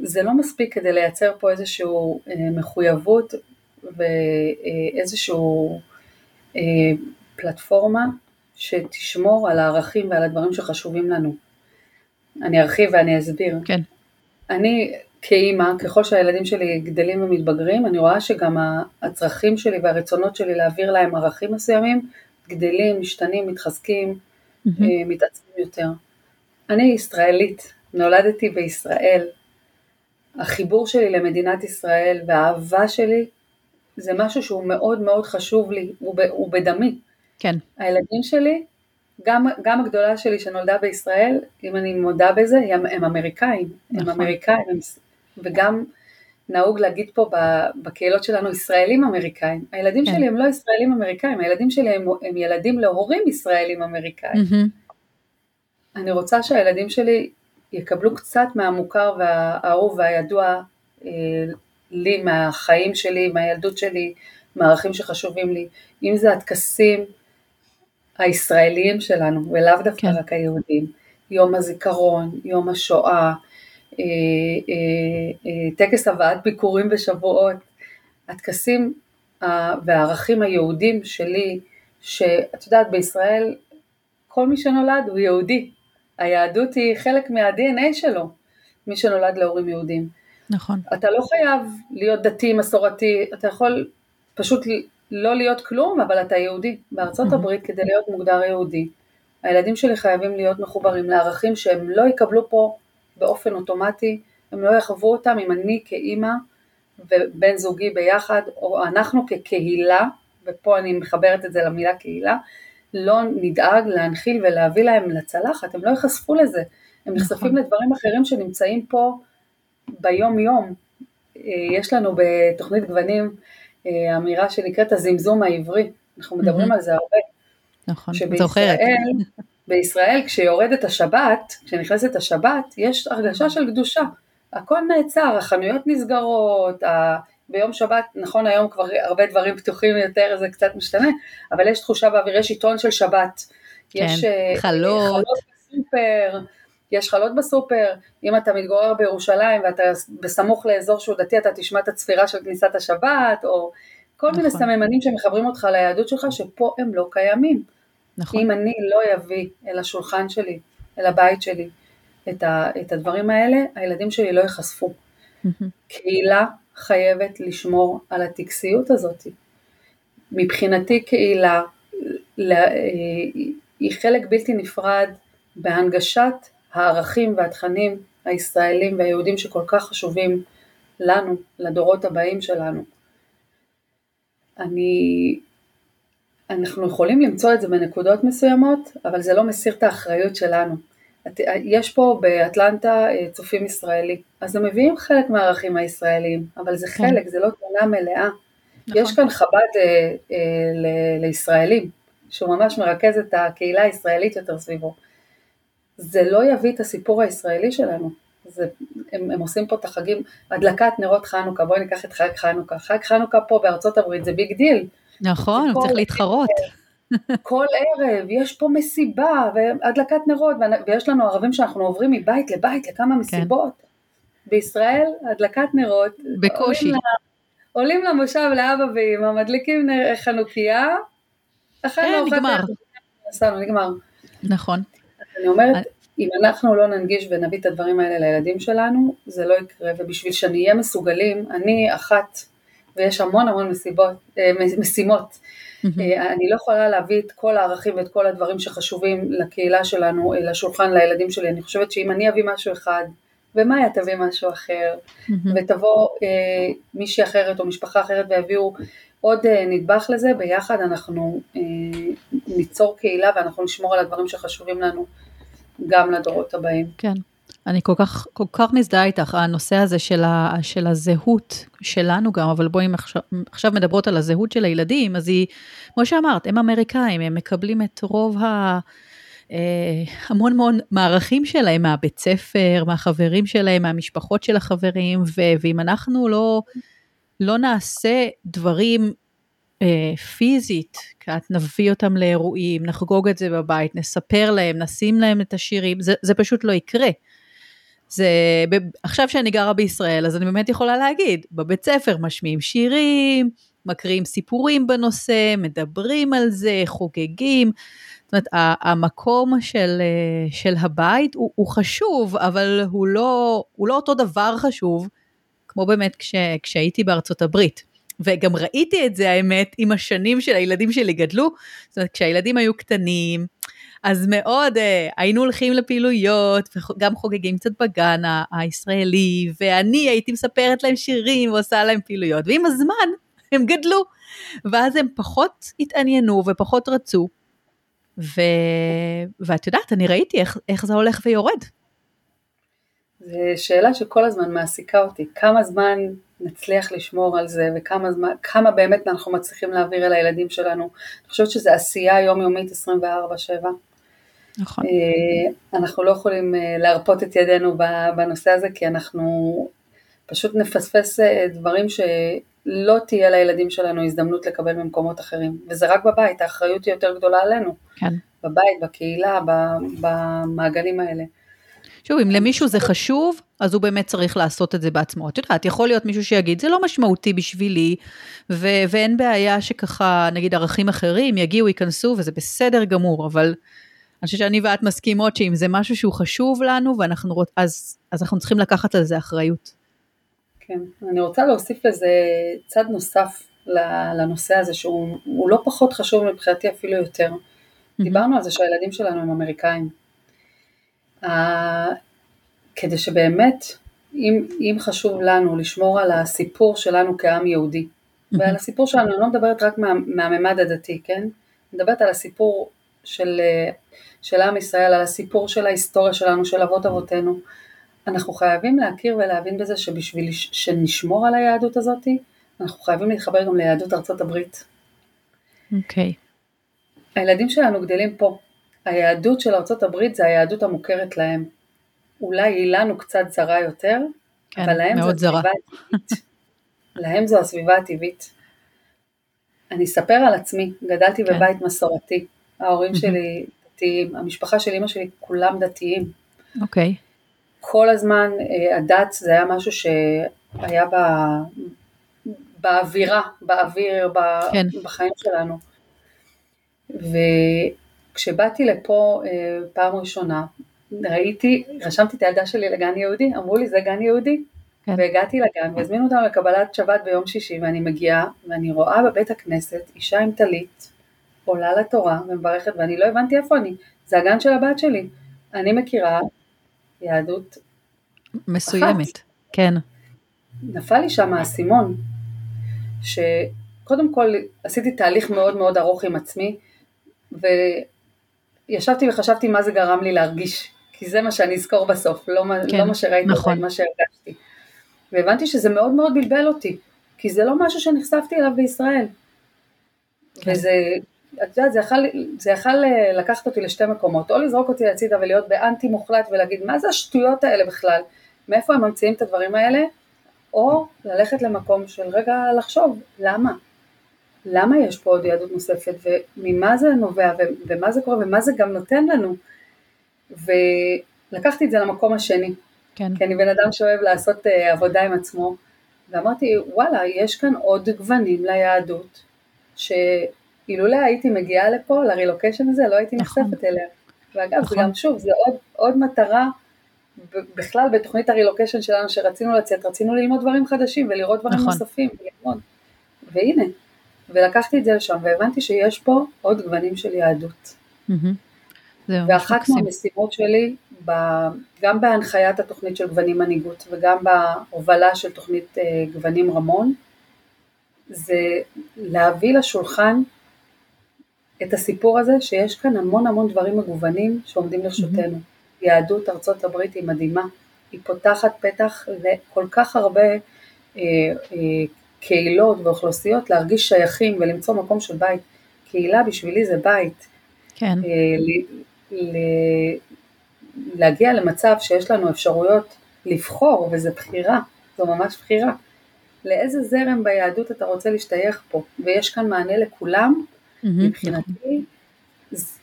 זה לא מספיק כדי לייצר פה איזושהי אה, מחויבות ואיזושהי אה, פלטפורמה שתשמור על הערכים ועל הדברים שחשובים לנו. אני ארחיב ואני אסביר. כן. אני כאימא, ככל שהילדים שלי גדלים ומתבגרים, אני רואה שגם הצרכים שלי והרצונות שלי להעביר להם ערכים מסוימים גדלים, משתנים, מתחזקים, mm-hmm. מתעצמים יותר. אני ישראלית, נולדתי בישראל. החיבור שלי למדינת ישראל והאהבה שלי זה משהו שהוא מאוד מאוד חשוב לי, הוא, ב, הוא בדמי. כן. הילדים שלי, גם, גם הגדולה שלי שנולדה בישראל, אם אני מודה בזה, הם, הם אמריקאים. נכון. הם אמריקאים, הם, וגם נהוג להגיד פה בקהילות שלנו ישראלים אמריקאים. הילדים כן. שלי הם לא ישראלים אמריקאים, הילדים שלי הם, הם ילדים להורים ישראלים אמריקאים. Mm-hmm. אני רוצה שהילדים שלי יקבלו קצת מהמוכר והאהוב והידוע אה, לי, מהחיים שלי, מהילדות שלי, מהערכים שחשובים לי, אם זה הטקסים הישראליים שלנו, ולאו דווקא כן. רק היהודים, יום הזיכרון, יום השואה, אה, אה, אה, טקס הבאת ביקורים בשבועות, הטקסים והערכים היהודים שלי, שאת יודעת בישראל כל מי שנולד הוא יהודי, היהדות היא חלק מה-DNA שלו, מי שנולד להורים יהודים. נכון. אתה לא חייב להיות דתי, מסורתי, אתה יכול פשוט לא להיות כלום, אבל אתה יהודי. בארצות mm-hmm. הברית כדי להיות מוגדר יהודי, הילדים שלי חייבים להיות מחוברים לערכים שהם לא יקבלו פה באופן אוטומטי, הם לא יחוו אותם אם אני כאימא ובן זוגי ביחד, או אנחנו כקהילה, ופה אני מחברת את זה למילה קהילה, לא נדאג להנחיל ולהביא להם לצלחת, הם לא ייחשפו לזה, הם נחשפים נכון. לדברים אחרים שנמצאים פה ביום יום. אה, יש לנו בתוכנית גוונים אה, אמירה שנקראת הזמזום העברי, אנחנו מדברים על זה הרבה. נכון, זוכרת. בישראל כשיורדת השבת, כשנכנסת השבת, יש הרגשה של קדושה. הכל נעצר, החנויות נסגרות, ה... ביום שבת, נכון היום כבר הרבה דברים פתוחים יותר, זה קצת משתנה, אבל יש תחושה באוויר, יש עיתון של שבת. כן, יש אה, חלות. חלות בסופר, יש חלות בסופר, אם אתה מתגורר בירושלים ואתה בסמוך לאזור שהוא דתי, אתה תשמע את הצפירה של כניסת השבת, או כל נכון. מיני סממנים שמחברים אותך ליהדות שלך, שפה הם לא קיימים. נכון. אם אני לא אביא אל השולחן שלי, אל הבית שלי, את, ה, את הדברים האלה, הילדים שלי לא ייחשפו. קהילה חייבת לשמור על הטקסיות הזאת. מבחינתי קהילה היא חלק בלתי נפרד בהנגשת הערכים והתכנים הישראלים והיהודים שכל כך חשובים לנו, לדורות הבאים שלנו. אני אנחנו יכולים למצוא את זה בנקודות מסוימות, אבל זה לא מסיר את האחריות שלנו. יש פה באטלנטה אה, צופים ישראלי, אז הם מביאים חלק מהערכים הישראליים, אבל זה כן. חלק, זה לא תמונה מלאה. נכון. יש כאן חב"ד אה, אה, ל- לישראלים, שהוא ממש מרכז את הקהילה הישראלית יותר סביבו. זה לא יביא את הסיפור הישראלי שלנו. זה, הם, הם עושים פה את החגים, הדלקת נרות חנוכה, בואי ניקח את חג חנוכה. חג חנוכה פה בארצות הברית זה big deal. נכון, צריך להתחרות. כל ערב יש פה מסיבה והדלקת נרות, ויש לנו ערבים שאנחנו עוברים מבית לבית לכמה כן. מסיבות. כן. בישראל הדלקת נרות, בקושי. עולים, עולים למושב לאבא ואמא, מדליקים חנוכיה, אחרי כן, נגמר. נסענו, נגמר. נכון. אני אומרת, אם אנחנו לא ננגיש ונביא את הדברים האלה לילדים שלנו, זה לא יקרה, ובשביל שנהיה מסוגלים, אני אחת, ויש המון המון מסיבות, אה, משימות, אה, אני לא יכולה להביא את כל הערכים ואת כל הדברים שחשובים לקהילה שלנו, אה, לשולחן לילדים שלי, אני חושבת שאם אני אביא משהו אחד, ומאיה תביא משהו אחר, ותבוא מישהי אחרת או משפחה אחרת ויביאו עוד נדבך לזה, ביחד אנחנו ניצור קהילה ואנחנו נשמור על הדברים שחשובים לנו. גם לדורות הבאים. כן. אני כל כך, כל כך מזדהה איתך, הנושא הזה של, ה, של הזהות שלנו גם, אבל בואי, עכשיו, עכשיו מדברות על הזהות של הילדים, אז היא, כמו שאמרת, הם אמריקאים, הם מקבלים את רוב ה... אה, המון המון מערכים שלהם מהבית ספר, מהחברים שלהם, מהמשפחות של החברים, ו, ואם אנחנו לא, לא נעשה דברים אה, פיזית, כעת נביא אותם לאירועים, נחגוג את זה בבית, נספר להם, נשים להם את השירים, זה, זה פשוט לא יקרה. זה, עכשיו שאני גרה בישראל, אז אני באמת יכולה להגיד, בבית ספר משמיעים שירים, מקריאים סיפורים בנושא, מדברים על זה, חוגגים. זאת אומרת, המקום של, אה, של הבית הוא, הוא חשוב, אבל הוא לא, הוא לא אותו דבר חשוב, כמו באמת כש, כשהייתי בארצות הברית. וגם ראיתי את זה, האמת, עם השנים של הילדים שלי גדלו. זאת אומרת, כשהילדים היו קטנים, אז מאוד אה, היינו הולכים לפעילויות, וגם חוגגים קצת בגן הישראלי, ואני הייתי מספרת להם שירים ועושה להם פעילויות, ועם הזמן הם גדלו, ואז הם פחות התעניינו ופחות רצו. ו... ואת יודעת, אני ראיתי איך, איך זה הולך ויורד. זו שאלה שכל הזמן מעסיקה אותי, כמה זמן נצליח לשמור על זה וכמה זמן, כמה באמת אנחנו מצליחים להעביר אל הילדים שלנו. אני חושבת שזו עשייה יומיומית 24/7. נכון. אה, אנחנו לא יכולים אה, להרפות את ידינו בנושא הזה כי אנחנו פשוט נפספס אה, דברים שלא תהיה לילדים שלנו הזדמנות לקבל במקומות אחרים. וזה רק בבית, האחריות היא יותר גדולה עלינו. כן. בבית, בקהילה, במעגלים האלה. שוב, אם למישהו זה חשוב, אז הוא באמת צריך לעשות את זה בעצמו. את יודעת, יכול להיות מישהו שיגיד, זה לא משמעותי בשבילי, ו- ואין בעיה שככה, נגיד ערכים אחרים יגיעו, ייכנסו, וזה בסדר גמור, אבל אני חושבת שאני ואת מסכימות שאם זה משהו שהוא חשוב לנו, ואנחנו, רוצ... אז, אז אנחנו צריכים לקחת על זה אחריות. כן, אני רוצה להוסיף לזה צד נוסף לנושא הזה, שהוא לא פחות חשוב מבחינתי אפילו יותר. Mm-hmm. דיברנו על זה שהילדים שלנו הם אמריקאים. כדי שבאמת, אם, אם חשוב לנו לשמור על הסיפור שלנו כעם יהודי, ועל הסיפור שלנו, אני לא מדברת רק מה, מהממד הדתי, כן? אני מדברת על הסיפור של, של עם ישראל, על הסיפור של ההיסטוריה שלנו, של אבות אבותינו. אנחנו חייבים להכיר ולהבין בזה שבשביל שנשמור על היהדות הזאת, אנחנו חייבים להתחבר גם ליהדות ארצות הברית. אוקיי. Okay. הילדים שלנו גדלים פה, היהדות של ארצות הברית זה היהדות המוכרת להם. אולי היא לנו קצת זרה יותר, כן, אבל להם זו הסביבה הטבעית. להם זו הסביבה הטבעית. אני אספר על עצמי, גדלתי כן. בבית מסורתי, ההורים שלי דתיים, המשפחה של אמא שלי כולם דתיים. אוקיי. כל הזמן אה, הדת זה היה משהו שהיה בא, באווירה, באוויר, כן. בחיים שלנו. ו... כשבאתי לפה אה, פעם ראשונה, ראיתי, רשמתי את הילדה שלי לגן יהודי, אמרו לי זה גן יהודי, כן. והגעתי לגן והזמינו אותנו לקבלת שבת ביום שישי ואני מגיעה ואני רואה בבית הכנסת אישה עם טלית עולה לתורה ומברכת ואני לא הבנתי איפה אני, זה הגן של הבת שלי, אני מכירה יהדות מסוימת, אחת. כן. נפל לי שם האסימון, שקודם כל עשיתי תהליך מאוד מאוד ארוך עם עצמי, ו... ישבתי וחשבתי מה זה גרם לי להרגיש, כי זה מה שאני אזכור בסוף, לא, כן, לא מה שראיתי, נכון. מה שהרגשתי. והבנתי שזה מאוד מאוד בלבל אותי, כי זה לא משהו שנחשפתי אליו בישראל. כן. וזה, את יודעת, זה יכול אה, לקחת אותי לשתי מקומות, או לזרוק אותי הצידה ולהיות באנטי מוחלט ולהגיד מה זה השטויות האלה בכלל, מאיפה הם ממציאים את הדברים האלה, או ללכת למקום של רגע לחשוב, למה? למה יש פה עוד יהדות נוספת? וממה זה נובע? ומה זה קורה? ומה זה גם נותן לנו. ולקחתי את זה למקום השני, כן. כי אני בן אדם שאוהב לעשות uh, עבודה עם עצמו, ואמרתי וואלה יש כאן עוד גוונים ליהדות, שאילולא הייתי מגיעה לפה, לרילוקיישן הזה, לא הייתי נכון. נחשפת אליה. ואגב, נכון. זה גם שוב, זה עוד, עוד מטרה בכלל בתוכנית הרילוקיישן שלנו שרצינו לצאת, רצינו ללמוד דברים חדשים ולראות דברים נכון. נוספים וללמוד. והנה, ולקחתי את זה לשם והבנתי שיש פה עוד גוונים של יהדות. ואחת מהמשימות שלי, גם בהנחיית התוכנית של גוונים מנהיגות וגם בהובלה של תוכנית אה, גוונים רמון, זה להביא לשולחן את הסיפור הזה שיש כאן המון המון דברים מגוונים שעומדים לרשותנו. Mm-hmm. יהדות ארצות הברית היא מדהימה, היא פותחת פתח לכל כך הרבה אה, אה, קהילות ואוכלוסיות להרגיש שייכים ולמצוא מקום של בית. קהילה בשבילי זה בית. כן. אה, ל, ל, להגיע למצב שיש לנו אפשרויות לבחור, וזה בחירה, זו ממש בחירה. לאיזה זרם ביהדות אתה רוצה להשתייך פה, ויש כאן מענה לכולם. מבחינתי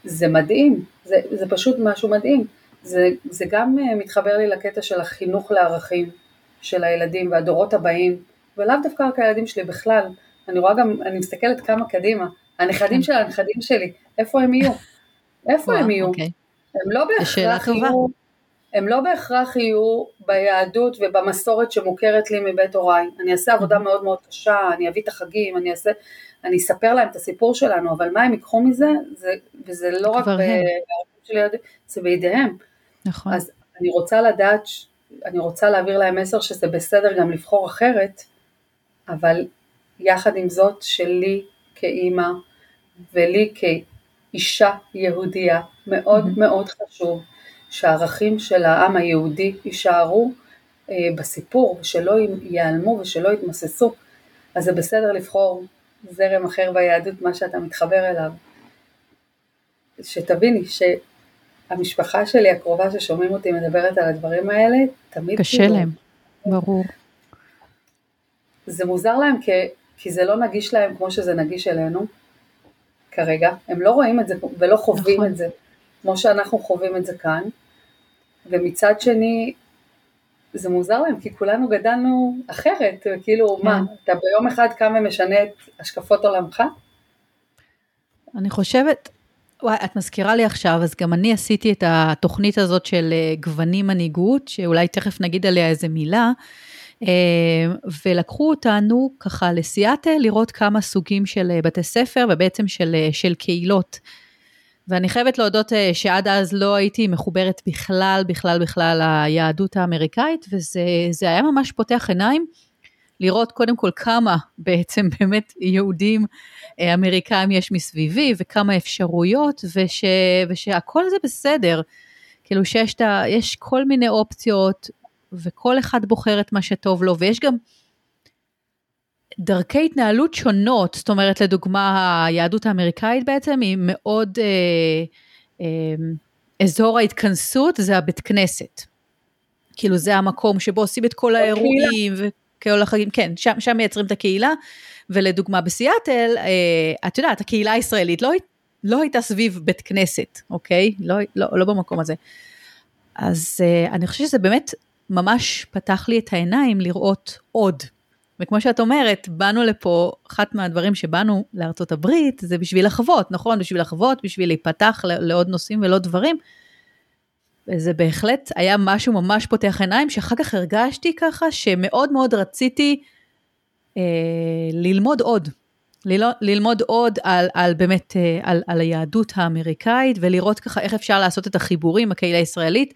זה מדהים, זה, זה פשוט משהו מדהים. זה, זה גם אה, מתחבר לי לקטע של החינוך לערכים של הילדים והדורות הבאים, ולאו דווקא רק הילדים שלי בכלל, אני רואה גם, אני מסתכלת כמה קדימה, הנכדים כן. של הנכדים שלי, איפה הם יהיו? איפה הם יהיו? אוקיי. הם לא בהכרח יהיו, הם לא בהכרח יהיו ביהדות ובמסורת שמוכרת לי מבית הוריי. אני אעשה עבודה mm-hmm. מאוד מאוד קשה, אני אביא את החגים, אני אעשה, אני אספר להם את הסיפור שלנו, אבל מה הם ייקחו מזה, זה, וזה לא רק בערבים של ילדים, זה בידיהם. נכון. אז אני רוצה לדעת, אני רוצה להעביר להם מסר שזה בסדר גם לבחור אחרת, אבל יחד עם זאת שלי כאימא ולי כאישה יהודייה מאוד mm-hmm. מאוד חשוב שהערכים של העם היהודי יישארו אה, בסיפור ושלא ייעלמו ושלא יתמססו אז זה בסדר לבחור זרם אחר ביהדות מה שאתה מתחבר אליו. שתביני שהמשפחה שלי הקרובה ששומעים אותי מדברת על הדברים האלה תמיד קשה כאילו, להם ברור. זה מוזר להם כי, כי זה לא נגיש להם כמו שזה נגיש אלינו כרגע, הם לא רואים את זה ולא חווים נכון. את זה כמו שאנחנו חווים את זה כאן, ומצד שני זה מוזר להם כי כולנו גדלנו אחרת, כאילו כן. מה, אתה ביום אחד קם ומשנה את השקפות עולמך? אני חושבת, וואי, את מזכירה לי עכשיו, אז גם אני עשיתי את התוכנית הזאת של אה, גוונים מנהיגות, שאולי תכף נגיד עליה איזה מילה, אה, ולקחו אותנו ככה לסיאטל לראות כמה סוגים של אה, בתי ספר ובעצם של, של קהילות. ואני חייבת להודות שעד אז לא הייתי מחוברת בכלל, בכלל, בכלל ליהדות האמריקאית, וזה היה ממש פותח עיניים לראות קודם כל כמה בעצם באמת יהודים אמריקאים יש מסביבי, וכמה אפשרויות, וש, ושהכל זה בסדר. כאילו שיש כל מיני אופציות, וכל אחד בוחר את מה שטוב לו, ויש גם דרכי התנהלות שונות, זאת אומרת, לדוגמה, היהדות האמריקאית בעצם היא מאוד, אה, אה, אזור ההתכנסות זה הבית כנסת. כאילו זה המקום שבו עושים את כל האירועים וכל החגים, כן, שם, שם מייצרים את הקהילה, ולדוגמה בסיאטל, אה, את יודעת, הקהילה הישראלית לא, לא הייתה סביב בית כנסת, אוקיי? לא, לא, לא במקום הזה. אז אה, אני חושבת שזה באמת ממש פתח לי את העיניים לראות עוד. וכמו שאת אומרת, באנו לפה, אחת מהדברים שבאנו לארצות הברית, זה בשביל לחוות, נכון? בשביל לחוות, בשביל להיפתח לעוד נושאים ולעוד דברים. וזה בהחלט היה משהו ממש פותח עיניים, שאחר כך הרגשתי ככה שמאוד מאוד רציתי אה, ללמוד עוד. ללמוד עוד על, על באמת, אה, על, על היהדות האמריקאית, ולראות ככה איך אפשר לעשות את החיבורים, הקהילה הישראלית.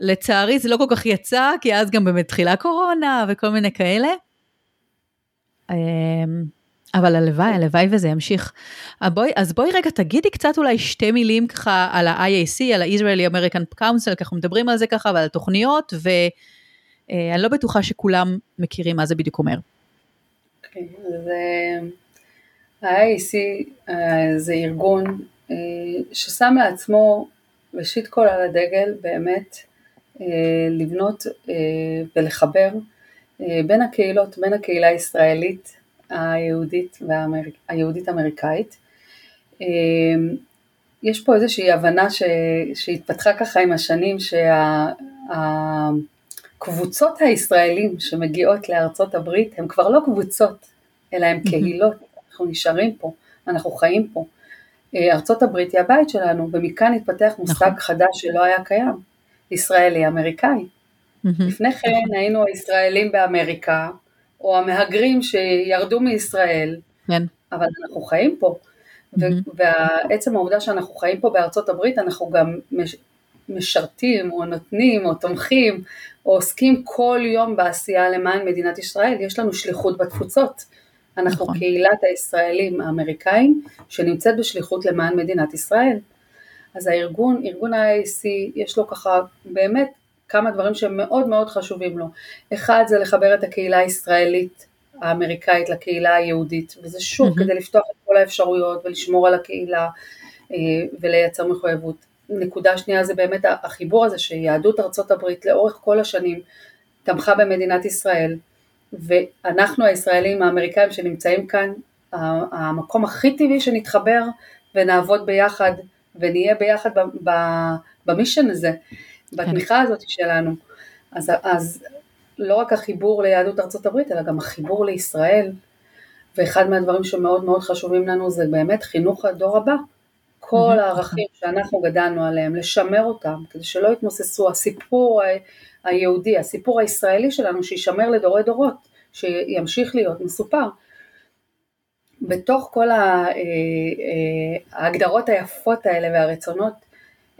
לצערי זה לא כל כך יצא, כי אז גם באמת תחילה קורונה וכל מיני כאלה. אמ, אבל הלוואי, הלוואי וזה ימשיך. בואי, אז בואי רגע תגידי קצת אולי שתי מילים ככה על ה-IAC, על ה-Israeli American Council, ככה מדברים על זה ככה ועל התוכניות, ואני אה, לא בטוחה שכולם מכירים מה זה בדיוק אומר. אוקיי, אז ה-IAC אה, זה ארגון אה, ששם לעצמו ראשית כל על הדגל באמת אה, לבנות אה, ולחבר אה, בין הקהילות, בין הקהילה הישראלית היהודית והיהודית-אמריקאית. אמ, יש פה איזושהי הבנה ש, שהתפתחה ככה עם השנים שהקבוצות הישראלים שמגיעות לארצות הברית הם כבר לא קבוצות אלא הם קהילות, אנחנו נשארים פה, אנחנו חיים פה. אה, ארצות הברית היא הבית שלנו ומכאן התפתח מושג נכון. חדש שלא היה קיים, ישראלי אמריקאי. לפני כן. היינו הישראלים באמריקה או המהגרים שירדו מישראל, כן. אבל אנחנו חיים פה. ועצם העובדה שאנחנו חיים פה בארצות הברית, אנחנו גם משרתים או נותנים או תומכים או עוסקים כל יום בעשייה למען מדינת ישראל, יש לנו שליחות בתפוצות. אנחנו נכון. קהילת הישראלים האמריקאים שנמצאת בשליחות למען מדינת ישראל. אז הארגון, ארגון ה-IAC, יש לו ככה באמת כמה דברים שהם מאוד מאוד חשובים לו. אחד זה לחבר את הקהילה הישראלית האמריקאית לקהילה היהודית, וזה שוב mm-hmm. כדי לפתוח את כל האפשרויות ולשמור על הקהילה אה, ולייצר מחויבות. נקודה שנייה זה באמת החיבור הזה שיהדות ארצות הברית לאורך כל השנים תמכה במדינת ישראל, ואנחנו הישראלים האמריקאים שנמצאים כאן, המקום הכי טבעי שנתחבר ונעבוד ביחד ונהיה ביחד במישן הזה, בתמיכה כן. הזאת שלנו. אז, אז לא רק החיבור ליהדות ארצות הברית, אלא גם החיבור לישראל, ואחד מהדברים שמאוד מאוד חשובים לנו זה באמת חינוך הדור הבא. כל הערכים שאנחנו גדלנו עליהם, לשמר אותם, כדי שלא יתמוססו, הסיפור היהודי, הסיפור הישראלי שלנו, שישמר לדורי דורות, שימשיך להיות מסופר. בתוך כל אה, אה, ההגדרות היפות האלה והרצונות,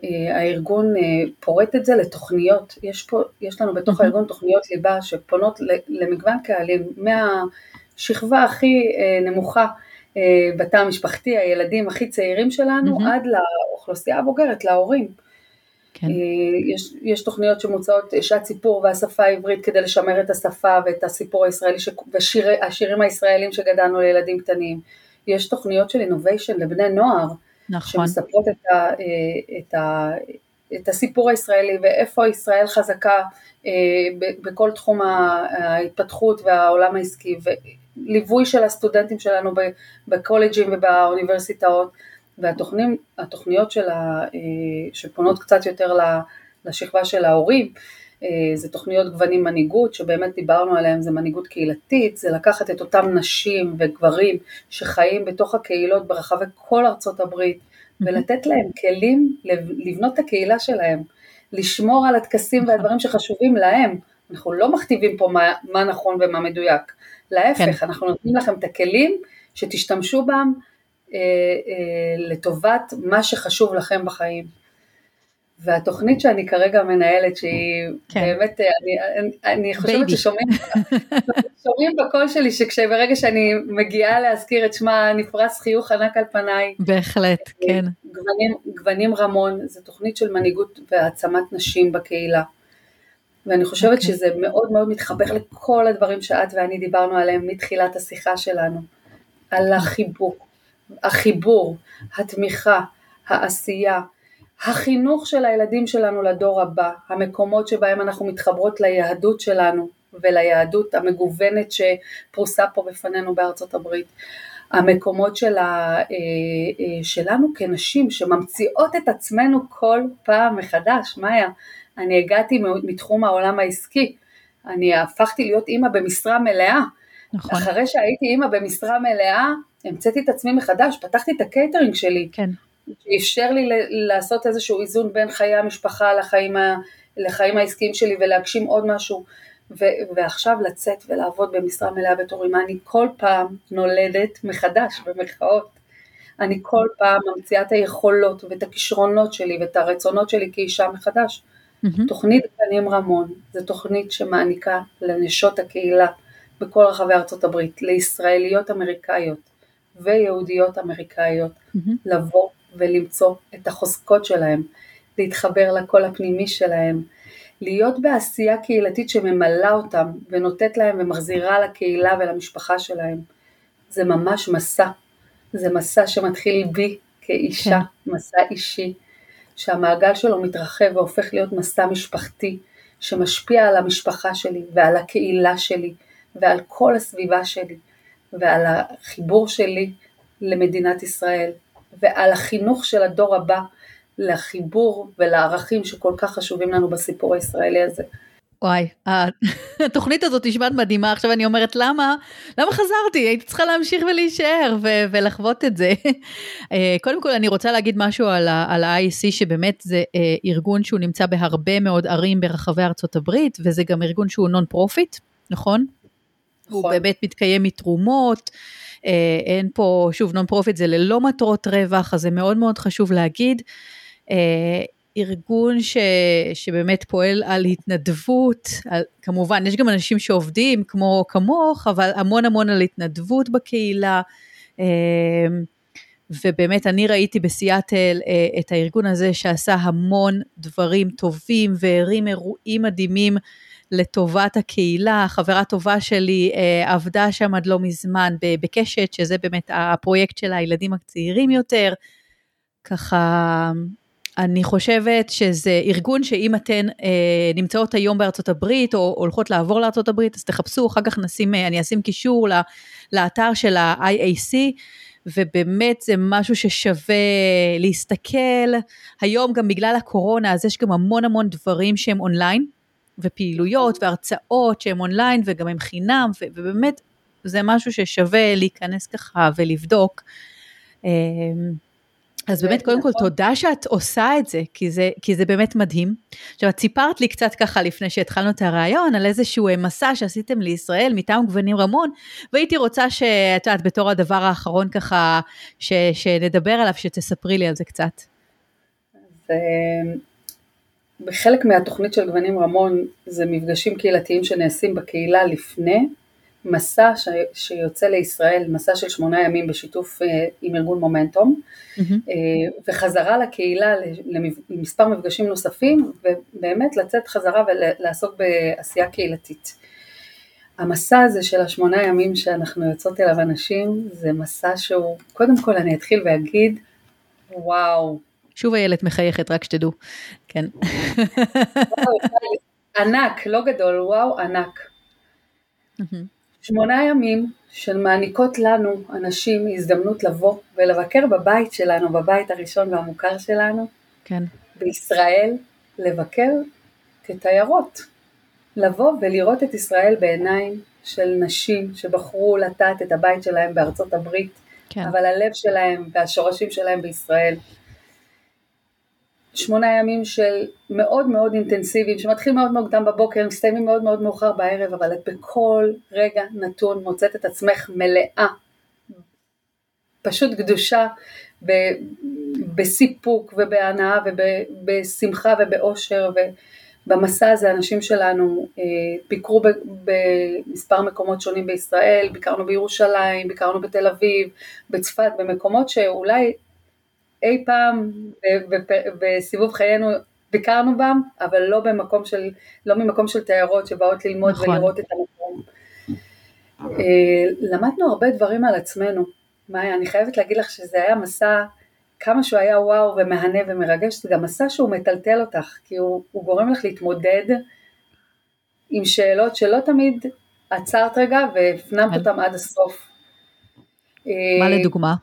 הארגון פורט את זה לתוכניות, יש, פה, יש לנו בתוך הארגון תוכניות ליבה שפונות למגוון קהלים, מהשכבה הכי נמוכה בתא המשפחתי, הילדים הכי צעירים שלנו, עד לאוכלוסייה הבוגרת, להורים. כן. אה, יש, יש תוכניות שמוצאות שעת סיפור והשפה העברית כדי לשמר את השפה ואת הסיפור הישראלי ש... והשירים הישראלים שגדלנו לילדים קטנים. יש תוכניות של אינוביישן לבני נוער, נכון. שמספרות את, ה, את, ה, את הסיפור הישראלי ואיפה ישראל חזקה אה, בכל תחום ההתפתחות והעולם העסקי וליווי של הסטודנטים שלנו בקולג'ים ובאוניברסיטאות. והתוכניות שלה, אה, שפונות קצת יותר לשכבה של ההורים, זה תוכניות גוונים מנהיגות, שבאמת דיברנו עליהן, זה מנהיגות קהילתית, זה לקחת את אותם נשים וגברים שחיים בתוך הקהילות ברחבי כל ארצות הברית, ולתת להם כלים לבנות את הקהילה שלהם, לשמור על הטקסים נכון. והדברים שחשובים להם. אנחנו לא מכתיבים פה מה, מה נכון ומה מדויק, להפך, כן. אנחנו נותנים לכם את הכלים שתשתמשו בם אה, אה, לטובת מה שחשוב לכם בחיים. והתוכנית שאני כרגע מנהלת, שהיא כן. באמת, אה, אני, אני חושבת ששומעים שומעים בקול שלי, שכשברגע שאני מגיעה להזכיר את שמה, נפרס חיוך ענק על פניי. בהחלט, כן. גוונים, גוונים רמון, זו תוכנית של מנהיגות והעצמת נשים בקהילה. ואני חושבת okay. אוקיי. שזה מאוד מאוד מתחבר לכל הדברים שאת ואני דיברנו עליהם מתחילת השיחה שלנו, על החיבוק, החיבור, התמיכה, העשייה, החינוך של הילדים שלנו לדור הבא, המקומות שבהם אנחנו מתחברות ליהדות שלנו וליהדות המגוונת שפרוסה פה בפנינו בארצות הברית, המקומות של ה, אה, אה, שלנו כנשים שממציאות את עצמנו כל פעם מחדש, מאיה, אני הגעתי מתחום העולם העסקי, אני הפכתי להיות אימא במשרה מלאה, נכון. אחרי שהייתי אימא במשרה מלאה, המצאתי את עצמי מחדש, פתחתי את הקייטרינג שלי, כן. שאפשר לי לעשות איזשהו איזון בין חיי המשפחה לחיים, ה, לחיים העסקיים שלי ולהגשים עוד משהו, ו, ועכשיו לצאת ולעבוד במשרה מלאה בתור אימא, אני כל פעם נולדת מחדש במרכאות. אני כל פעם ממציאה את היכולות ואת הכישרונות שלי ואת הרצונות שלי כאישה מחדש. Mm-hmm. תוכנית גנים רמון זו תוכנית שמעניקה לנשות הקהילה בכל רחבי ארצות הברית, לישראליות אמריקאיות ויהודיות אמריקאיות, mm-hmm. לבוא ולמצוא את החוזקות שלהם, להתחבר לקול הפנימי שלהם, להיות בעשייה קהילתית שממלאה אותם ונותנת להם ומחזירה לקהילה ולמשפחה שלהם. זה ממש מסע, זה מסע שמתחיל בי כאישה, כן. מסע אישי, שהמעגל שלו מתרחב והופך להיות מסע משפחתי, שמשפיע על המשפחה שלי ועל הקהילה שלי ועל כל הסביבה שלי. ועל החיבור שלי למדינת ישראל ועל החינוך של הדור הבא לחיבור ולערכים שכל כך חשובים לנו בסיפור הישראלי הזה. וואי, התוכנית הזאת נשמעת מדהימה, עכשיו אני אומרת למה, למה חזרתי? הייתי צריכה להמשיך ולהישאר ו- ולחוות את זה. אה, קודם כל אני רוצה להגיד משהו על ה-IEC, שבאמת זה אה, ארגון שהוא נמצא בהרבה מאוד ערים ברחבי ארצות הברית, וזה גם ארגון שהוא non profit, נכון? נכון. הוא באמת מתקיים מתרומות. אה, אין פה, שוב, non profit זה ללא מטרות רווח, אז זה מאוד מאוד חשוב להגיד. ארגון ש, שבאמת פועל על התנדבות, על, כמובן יש גם אנשים שעובדים כמו כמוך, אבל המון המון על התנדבות בקהילה. אמ, ובאמת אני ראיתי בסיאטל אה, את הארגון הזה שעשה המון דברים טובים והרים אירועים מדהימים לטובת הקהילה. חברה טובה שלי אה, עבדה שם עד לא מזמן בקשת, שזה באמת הפרויקט של הילדים הצעירים יותר. ככה אני חושבת שזה ארגון שאם אתן אה, נמצאות היום בארצות הברית או הולכות לעבור לארצות הברית, אז תחפשו, אחר כך נשים, אה, אני אשים קישור לאתר של ה-IAC, ובאמת זה משהו ששווה להסתכל. היום גם בגלל הקורונה, אז יש גם המון המון דברים שהם אונליין, ופעילויות והרצאות שהם אונליין וגם הם חינם, ובאמת זה משהו ששווה להיכנס ככה ולבדוק. אה, אז באמת, קודם כל, נכון. תודה שאת עושה את זה, כי זה, כי זה באמת מדהים. עכשיו, את סיפרת לי קצת ככה לפני שהתחלנו את הרעיון, על איזשהו אה, מסע שעשיתם לישראל מטעם גוונים רמון, והייתי רוצה שאת יודעת, בתור הדבר האחרון ככה, ש, שנדבר עליו, שתספרי לי על זה קצת. אז אה, בחלק מהתוכנית של גוונים רמון, זה מפגשים קהילתיים שנעשים בקהילה לפני, מסע ש... שיוצא לישראל, מסע של שמונה ימים בשיתוף uh, עם ארגון מומנטום, mm-hmm. uh, וחזרה לקהילה למספר מפגשים נוספים, ובאמת לצאת חזרה ולעסוק בעשייה קהילתית. המסע הזה של השמונה ימים שאנחנו יוצאות אליו אנשים, זה מסע שהוא, קודם כל אני אתחיל ואגיד, וואו. שוב איילת מחייכת, רק שתדעו, כן. ענק, לא גדול, וואו, ענק. שמונה ימים של מעניקות לנו, אנשים, הזדמנות לבוא ולבקר בבית שלנו, בבית הראשון והמוכר שלנו, כן. בישראל, לבקר כתיירות, לבוא ולראות את ישראל בעיניים של נשים שבחרו לטעת את הבית שלהם בארצות הברית, כן. אבל הלב שלהם והשורשים שלהם בישראל. שמונה ימים של מאוד מאוד אינטנסיביים, שמתחיל מאוד מוקדם בבוקר, מסתיימים מאוד מאוד מאוחר בערב, אבל את בכל רגע נתון מוצאת את עצמך מלאה, פשוט קדושה, בסיפוק ובהנאה ובשמחה ובאושר, ובמסע הזה אנשים שלנו אה, ביקרו במספר מקומות שונים בישראל, ביקרנו בירושלים, ביקרנו בתל אביב, בצפת, במקומות שאולי אי פעם בסיבוב חיינו ביקרנו בם, אבל לא במקום של, לא ממקום של תיירות שבאות ללמוד נכון. ולראות את המקום. אה, למדנו הרבה דברים על עצמנו, מאיה, אני חייבת להגיד לך שזה היה מסע, כמה שהוא היה וואו ומהנה ומרגש, זה גם מסע שהוא מטלטל אותך, כי הוא, הוא גורם לך להתמודד עם שאלות שלא תמיד עצרת רגע והפנמת אותן עד הסוף. מה לדוגמה?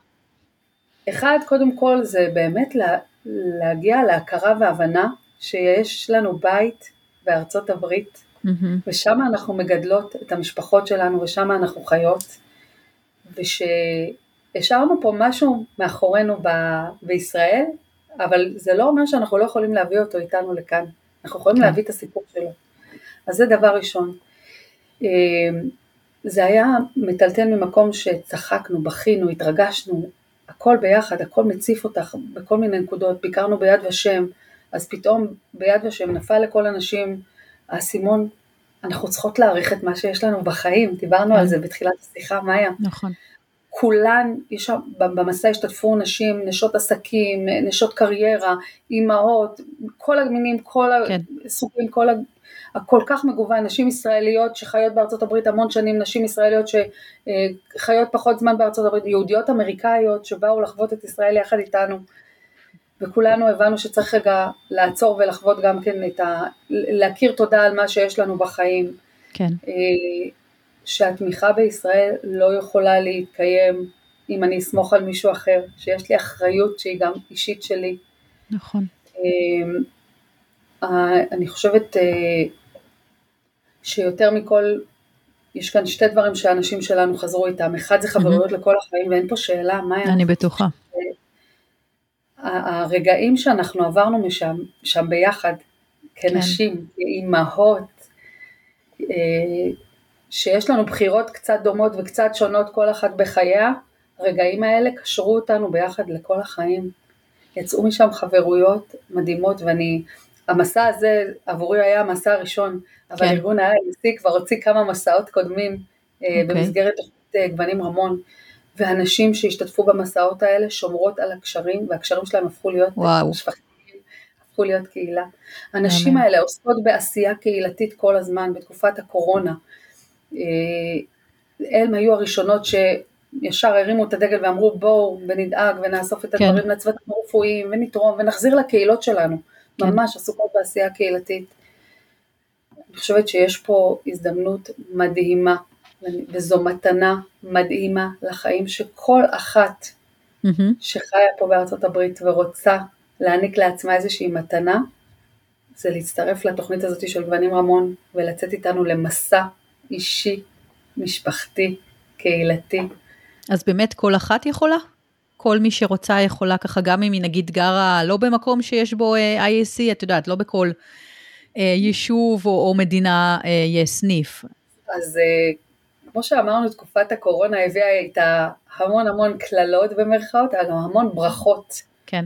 אחד, קודם כל זה באמת לה, להגיע להכרה והבנה שיש לנו בית בארצות הברית, mm-hmm. ושם אנחנו מגדלות את המשפחות שלנו ושם אנחנו חיות, ושהשארנו פה משהו מאחורינו ב, בישראל, אבל זה לא אומר שאנחנו לא יכולים להביא אותו איתנו לכאן, אנחנו יכולים okay. כן. להביא את הסיפור שלו. אז זה דבר ראשון. אה, זה היה מטלטל ממקום שצחקנו, בכינו, התרגשנו, הכל ביחד, הכל מציף אותך בכל מיני נקודות, ביקרנו ביד ושם, אז פתאום ביד ושם נפל לכל הנשים האסימון, אנחנו צריכות להעריך את מה שיש לנו בחיים, דיברנו על כן. זה בתחילת השיחה, מאיה. נכון. כולן, יש, במסע השתתפו נשים, נשות עסקים, נשות קריירה, אימהות, כל המינים, כל כן. הסוגים, כל הכל כך מגוון, נשים ישראליות שחיות בארצות הברית המון שנים, נשים ישראליות שחיות פחות זמן בארצות הברית, יהודיות אמריקאיות שבאו לחוות את ישראל יחד איתנו, וכולנו הבנו שצריך רגע לעצור ולחוות גם כן את ה... להכיר תודה על מה שיש לנו בחיים. כן. אה, שהתמיכה בישראל לא יכולה להתקיים אם אני אסמוך על מישהו אחר, שיש לי אחריות שהיא גם אישית שלי. נכון. אמ, אני חושבת אה, שיותר מכל, יש כאן שתי דברים שהאנשים שלנו חזרו איתם, אחד זה חברויות mm-hmm. לכל החיים ואין פה שאלה, מה היה? אני בטוחה. הרגעים שאנחנו עברנו משם, שם ביחד, כנשים, כן. כאימהות, אה, שיש לנו בחירות קצת דומות וקצת שונות כל אחת בחייה, הרגעים האלה קשרו אותנו ביחד לכל החיים. יצאו משם חברויות מדהימות ואני, המסע הזה עבורי היה המסע הראשון, אבל כן. ארגון ה-ILC כבר הוציא כמה מסעות קודמים okay. אה, אוקיי. במסגרת תוכנית אה, גוונים רמון, והנשים שהשתתפו במסעות האלה שומרות על הקשרים, והקשרים שלהם הפכו להיות שפחתיים, הפכו להיות קהילה. הנשים האלה עוסקות בעשייה קהילתית כל הזמן בתקופת הקורונה. אה, הן היו הראשונות ש... ישר הרימו את הדגל ואמרו בואו ונדאג ונאסוף את כן. הדברים כן. לצוותים הרפואיים ונתרום ונחזיר לקהילות שלנו, כן. ממש עסוקות בעשייה קהילתית. אני חושבת שיש פה הזדמנות מדהימה וזו מתנה מדהימה לחיים שכל אחת mm-hmm. שחיה פה בארצות הברית ורוצה להעניק לעצמה איזושהי מתנה, זה להצטרף לתוכנית הזאת של גוונים רמון ולצאת איתנו למסע אישי, משפחתי, קהילתי, אז באמת כל אחת יכולה? כל מי שרוצה יכולה ככה, גם אם היא נגיד גרה לא במקום שיש בו אה, IAC, את יודעת, לא בכל יישוב או, או מדינה uh, יש סניף. אז uh, כמו שאמרנו, תקופת הקורונה הביאה איתה המון המון קללות במרכאות, גם המון ברכות. כן.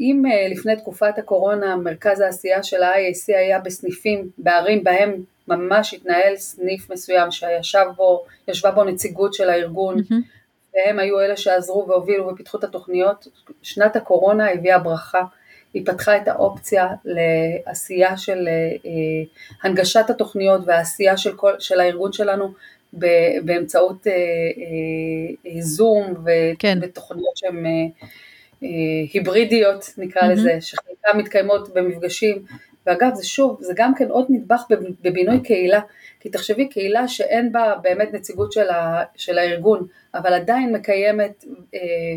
אם לפני תקופת הקורונה מרכז העשייה של ה-IAC היה בסניפים, בערים בהם ממש התנהל סניף מסוים שישב בו, ישבה בו נציגות של הארגון, mm-hmm. והם היו אלה שעזרו והובילו ופיתחו את התוכניות. שנת הקורונה הביאה ברכה, היא פתחה את האופציה לעשייה של אה, הנגשת התוכניות והעשייה של, כל, של הארגון שלנו באמצעות אה, אה, זום כן. ותוכניות שהן היברידיות נקרא mm-hmm. לזה, שחלקן מתקיימות במפגשים ואגב זה שוב, זה גם כן עוד נדבך בבינוי קהילה, כי תחשבי קהילה שאין בה באמת נציגות של, ה, של הארגון, אבל עדיין מקיימת, אה, אה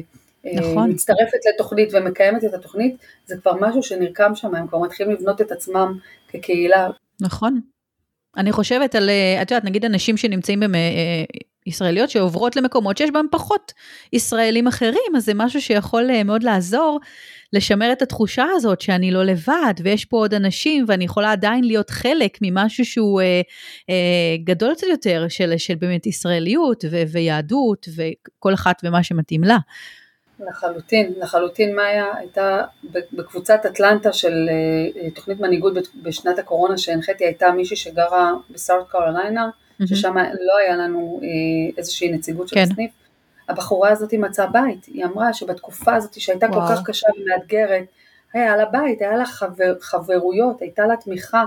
נכון. מצטרפת לתוכנית ומקיימת את התוכנית, זה כבר משהו שנרקם שם, הם כבר מתחילים לבנות את עצמם כקהילה. נכון. אני חושבת על, אה, את יודעת, נגיד אנשים שנמצאים במ... אה, ישראליות שעוברות למקומות שיש בהם פחות ישראלים אחרים, אז זה משהו שיכול מאוד לעזור לשמר את התחושה הזאת שאני לא לבד, ויש פה עוד אנשים, ואני יכולה עדיין להיות חלק ממשהו שהוא אה, אה, גדול קצת יותר, של, של באמת ישראליות ו, ויהדות, וכל אחת ומה שמתאים לה. לחלוטין, לחלוטין מאיה הייתה בקבוצת אטלנטה של אה, תוכנית מנהיגות בשנת הקורונה שהנחיתי הייתה מישהי שגרה בסארט קרוליינה, mm-hmm. ששם לא היה לנו אה, איזושהי נציגות של כן. הסניף, הבחורה הזאת מצאה בית, היא אמרה שבתקופה הזאת שהייתה וואו. כל כך קשה ומאתגרת, היה לה בית, היה לה חבר, חברויות, הייתה לה תמיכה,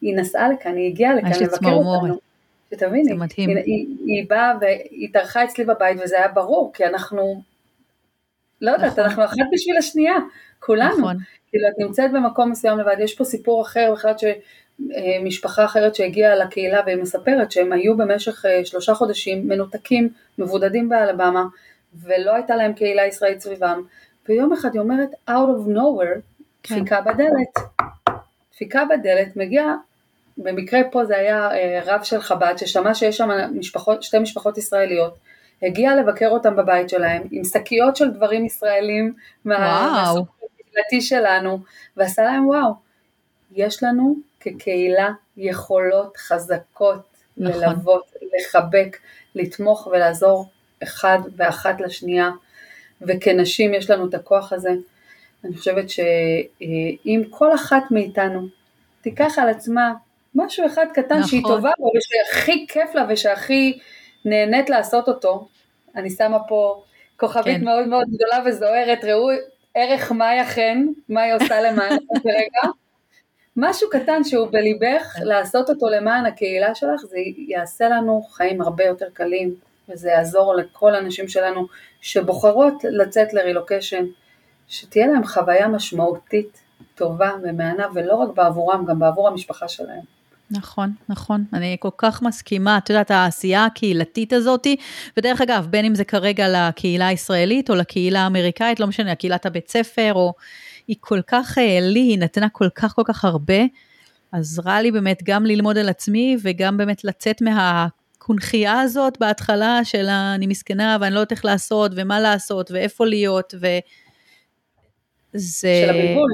היא נסעה לכאן, היא הגיעה לכאן לבקר אותנו. שתביני, היא, היא, היא באה והיא התארחה אצלי בבית וזה היה ברור, כי אנחנו, לא יודעת, נכון. אנחנו אחת בשביל השנייה, כולנו. נכון. כאילו את נמצאת במקום מסוים לבד, יש פה סיפור אחר בכלל משפחה אחרת שהגיעה לקהילה והיא מספרת שהם היו במשך אה, שלושה חודשים מנותקים, מבודדים באלבמה, ולא הייתה להם קהילה ישראלית סביבם, ויום אחד היא אומרת, out of nowhere, כן. דפיקה בדלת. דפיקה בדלת, מגיע, במקרה פה זה היה אה, רב של חב"ד, ששמע שיש שם משפחות, שתי משפחות ישראליות, הגיע לבקר אותם בבית שלהם, עם שקיות של דברים ישראלים, מהסוג שלנו, ועשה להם וואו, יש לנו כקהילה יכולות חזקות נכון. ללוות, לחבק, לתמוך ולעזור אחד ואחת לשנייה, וכנשים יש לנו את הכוח הזה. אני חושבת שאם כל אחת מאיתנו תיקח על עצמה משהו אחד קטן נכון. שהיא טובה בו ושהכי כיף לה ושהכי נהנית לעשות אותו, אני שמה פה כוכבית כן. מאוד מאוד גדולה וזוהרת, ראו ערך מאיה חן, מה היא עושה למען כרגע. משהו קטן שהוא בליבך, לעשות אותו למען הקהילה שלך, זה יעשה לנו חיים הרבה יותר קלים, וזה יעזור לכל הנשים שלנו שבוחרות לצאת לרילוקיישן, שתהיה להם חוויה משמעותית, טובה ומהנה, ולא רק בעבורם, גם בעבור המשפחה שלהם. נכון, נכון, אני כל כך מסכימה, את יודעת, העשייה הקהילתית הזאתי, ודרך אגב, בין אם זה כרגע לקהילה הישראלית או לקהילה האמריקאית, לא משנה, קהילת הבית ספר, או היא כל כך, אה, לי, היא נתנה כל כך כל כך הרבה, עזרה לי באמת גם ללמוד על עצמי וגם באמת לצאת מהקונכייה הזאת בהתחלה של אני מסכנה ואני לא יודעת איך לעשות ומה לעשות ואיפה להיות ו... זה... של הבלבול.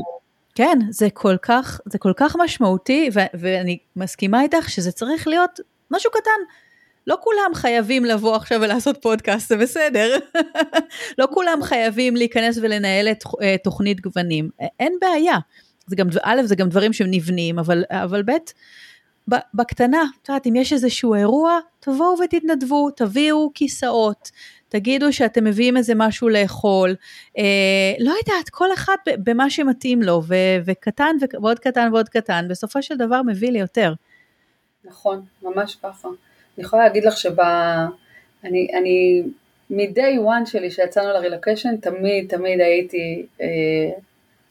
כן, זה כל כך, זה כל כך משמעותי, ו- ואני מסכימה איתך שזה צריך להיות משהו קטן. לא כולם חייבים לבוא עכשיו ולעשות פודקאסט, זה בסדר. לא כולם חייבים להיכנס ולנהל את אה, תוכנית גוונים, אין בעיה. זה גם, א', זה גם דברים שנבנים, אבל, אבל ב', בקטנה, את יודעת, אם יש איזשהו אירוע, תבואו ותתנדבו, תביאו כיסאות, תגידו שאתם מביאים איזה משהו לאכול, אה, לא יודעת, כל אחד במה שמתאים לו, ו- וקטן ועוד קטן ועוד קטן, בסופו של דבר מביא לי יותר. נכון, ממש ככה. אני יכולה להגיד לך שב... אני, אני מ-day one שלי שיצאנו לרילוקיישן, תמיד תמיד הייתי אה,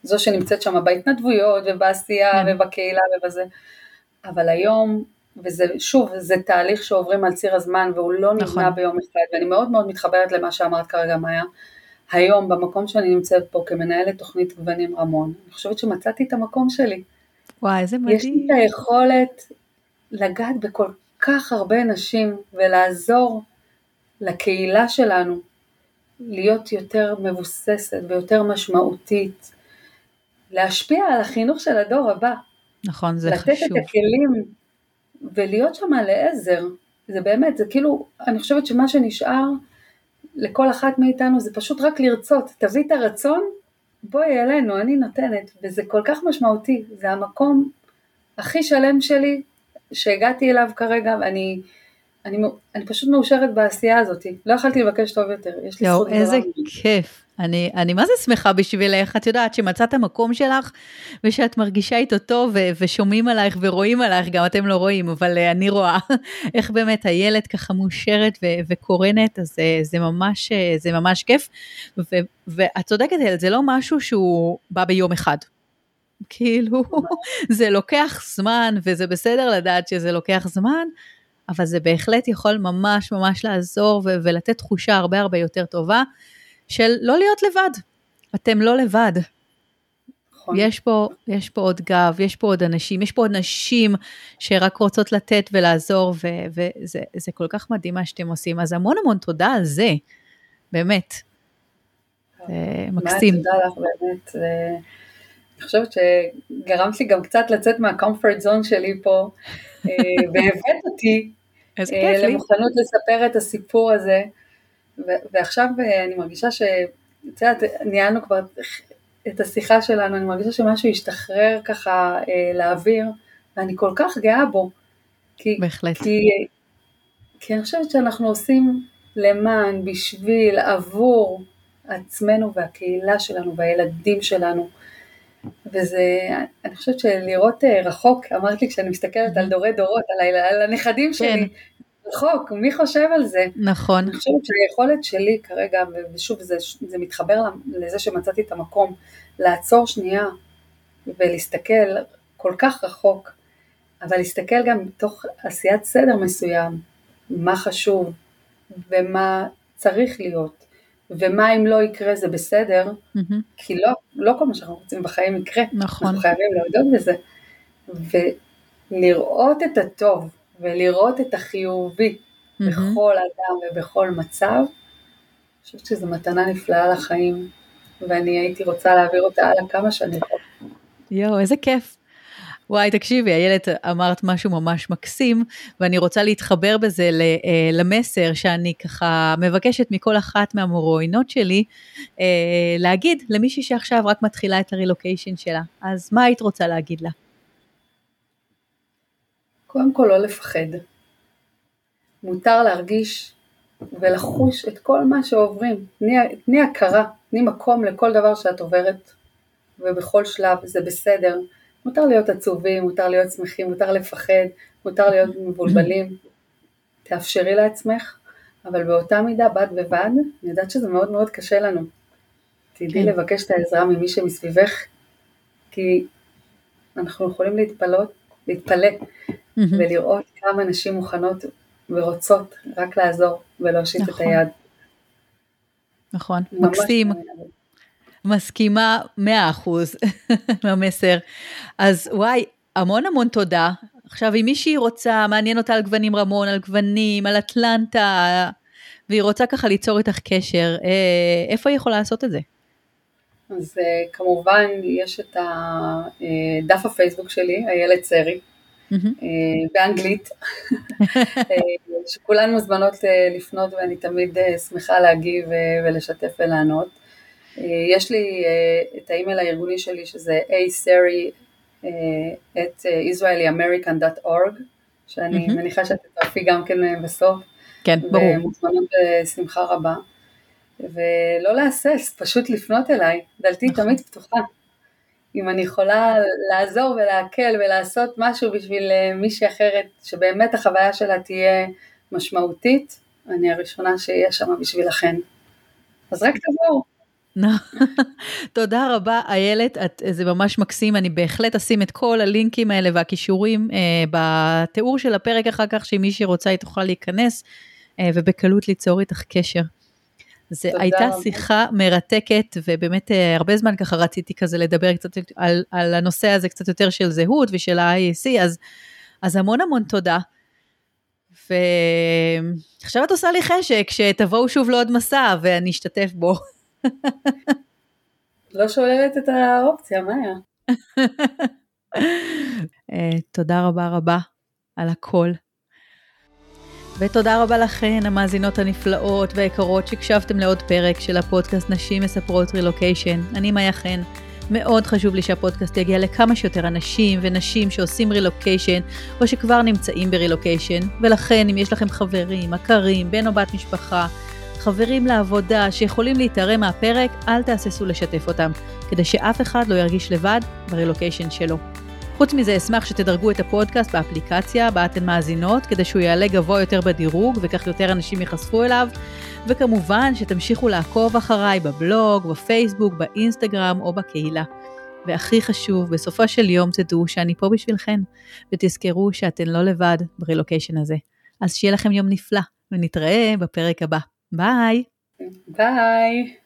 זו שנמצאת שם בהתנדבויות ובעשייה כן. ובקהילה ובזה, אבל היום וזה שוב, זה תהליך שעוברים על ציר הזמן והוא לא נכון. נבנה ביום אחד, ואני מאוד מאוד מתחברת למה שאמרת כרגע מאיה. היום, במקום שאני נמצאת פה כמנהלת תוכנית גוונים רמון, אני חושבת שמצאתי את המקום שלי. וואי, איזה מדהים. יש לי את היכולת לגעת בכל כך הרבה נשים ולעזור לקהילה שלנו להיות יותר מבוססת ויותר משמעותית, להשפיע על החינוך של הדור הבא. נכון, זה לתת חשוב. לתת את הכלים ולהיות שם לעזר, זה באמת, זה כאילו, אני חושבת שמה שנשאר לכל אחת מאיתנו זה פשוט רק לרצות, תביא את הרצון, בואי אלינו, אני נותנת, וזה כל כך משמעותי, זה המקום הכי שלם שלי שהגעתי אליו כרגע, ואני אני, אני פשוט מאושרת בעשייה הזאת, לא יכלתי לבקש טוב יותר, יש לי זכות גדולה. איזה כיף. אני, אני מה זה שמחה בשבילך, את יודעת שמצאת המקום שלך ושאת מרגישה איתו טוב ושומעים עלייך ורואים עלייך, גם אתם לא רואים, אבל uh, אני רואה איך באמת הילד ככה מאושרת וקורנת, אז uh, זה, ממש, uh, זה ממש כיף. ו- ואת צודקת, זה לא משהו שהוא בא ביום אחד. כאילו, זה lוקח זמן, וזה בסדר לדעת שזה לוקח זמן, אבל זה בהחלט יכול ממש ממש לעזור ולתת תחושה הרבה הרבה יותר טובה. של לא להיות לבד. אתם לא לבד. נכון. יש פה, יש פה עוד גב, יש פה עוד אנשים, יש פה עוד נשים שרק רוצות לתת ולעזור, ו- וזה כל כך מדהים מה שאתם עושים. אז המון המון תודה על זה, באמת. זה מקסים. תודה לך באמת. אני חושבת שגרמת לי גם קצת לצאת מהקומפורט זון שלי פה, אה, והבאת אותי אה, למוכנות לספר את הסיפור הזה. ועכשיו אה, אני מרגישה ש... את יודעת, ניהלנו כבר את השיחה שלנו, אני מרגישה שמשהו השתחרר ככה אה, לאוויר, ואני כל כך גאה בו. כי, בהחלט. כי, כי אני חושבת שאנחנו עושים למען, בשביל, עבור עצמנו והקהילה שלנו והילדים שלנו. וזה, אני חושבת שלראות אה, רחוק, אמרת לי כשאני מסתכלת על דורי דורות, על, על הנכדים כן. רחוק, מי חושב על זה? נכון. אני חושבת שהיכולת שלי כרגע, ושוב זה, זה מתחבר לזה שמצאתי את המקום, לעצור שנייה ולהסתכל כל כך רחוק, אבל להסתכל גם בתוך עשיית סדר מסוים, מה חשוב ומה צריך להיות, ומה אם לא יקרה זה בסדר, mm-hmm. כי לא, לא כל מה שאנחנו רוצים בחיים יקרה, נכון. אנחנו חייבים להודות בזה, ולראות את הטוב ולראות את החיובי mm-hmm. בכל אדם ובכל מצב, אני חושבת שזו מתנה נפלאה לחיים, ואני הייתי רוצה להעביר אותה הלאה כמה שנים. יואו, איזה כיף. וואי, תקשיבי, איילת, אמרת משהו ממש מקסים, ואני רוצה להתחבר בזה אה, למסר שאני ככה מבקשת מכל אחת מהמרואיינות שלי, אה, להגיד למישהי שעכשיו רק מתחילה את הרילוקיישן שלה. אז מה היית רוצה להגיד לה? קודם כל לא לפחד. מותר להרגיש ולחוש את כל מה שעוברים. תני הכרה, תני מקום לכל דבר שאת עוברת, ובכל שלב זה בסדר. מותר להיות עצובים, מותר להיות שמחים, מותר לפחד, מותר להיות מבולבלים. תאפשרי לעצמך, אבל באותה מידה, בד בבד, אני יודעת שזה מאוד מאוד קשה לנו. תדעי כן. לבקש את העזרה ממי שמסביבך, כי אנחנו יכולים להתפלות, להתפלא mm-hmm. ולראות כמה נשים מוכנות ורוצות רק לעזור ולהושיט נכון. את היד. נכון, מקסים. מסכימה מאה אחוז מהמסר. אז וואי, המון המון תודה. עכשיו, אם מישהי רוצה, מעניין אותה על גוונים רמון, על גוונים, על אטלנטה, והיא רוצה ככה ליצור איתך קשר, אה, איפה היא יכולה לעשות את זה? אז אה, כמובן, יש את דף הפייסבוק שלי, איילת סרי, באנגלית, שכולן מוזמנות לפנות ואני תמיד שמחה להגיב ולשתף ולענות. יש לי את האימייל הארגוני שלי שזה aseri את israeliamerican.org, שאני מניחה שאת תצטרפי גם כן בסוף. כן, ברור. ומוזמנות בשמחה רבה. ולא להסס, פשוט לפנות אליי, דלתי נכון. תמיד פתוחה. אם אני יכולה לעזור ולהקל ולעשות משהו בשביל אה, מישהי אחרת, שבאמת החוויה שלה תהיה משמעותית, אני הראשונה שאהיה שם בשבילכן. אז רק תבואו. תודה רבה איילת, זה ממש מקסים, אני בהחלט אשים את כל הלינקים האלה והכישורים אה, בתיאור של הפרק אחר כך, שאם מישהי רוצה היא תוכל להיכנס אה, ובקלות ליצור איתך קשר. זו הייתה רבה. שיחה מרתקת, ובאמת אה, הרבה זמן ככה רציתי כזה לדבר קצת על, על הנושא הזה קצת יותר של זהות ושל ה-IAC, אז, אז המון המון תודה. ועכשיו את עושה לי חשק שתבואו שוב לעוד מסע ואני אשתתף בו. לא שוללת את האופציה, מה היה? אה, תודה רבה רבה על הכל. ותודה רבה לכן, המאזינות הנפלאות והיקרות שהקשבתם לעוד פרק של הפודקאסט נשים מספרות רילוקיישן. אני מאיה חן. מאוד חשוב לי שהפודקאסט יגיע לכמה שיותר אנשים ונשים שעושים רילוקיישן או שכבר נמצאים ברילוקיישן, ולכן אם יש לכם חברים, מכרים, בן או בת משפחה, חברים לעבודה שיכולים להתערם מהפרק, אל תהססו לשתף אותם, כדי שאף אחד לא ירגיש לבד ברילוקיישן שלו. חוץ מזה, אשמח שתדרגו את הפודקאסט באפליקציה בה אתן מאזינות, כדי שהוא יעלה גבוה יותר בדירוג וכך יותר אנשים ייחשפו אליו. וכמובן שתמשיכו לעקוב אחריי בבלוג, בפייסבוק, באינסטגרם או בקהילה. והכי חשוב, בסופו של יום תדעו שאני פה בשבילכן, ותזכרו שאתן לא לבד ברילוקיישן הזה. אז שיהיה לכם יום נפלא, ונתראה בפרק הבא. ביי! ביי!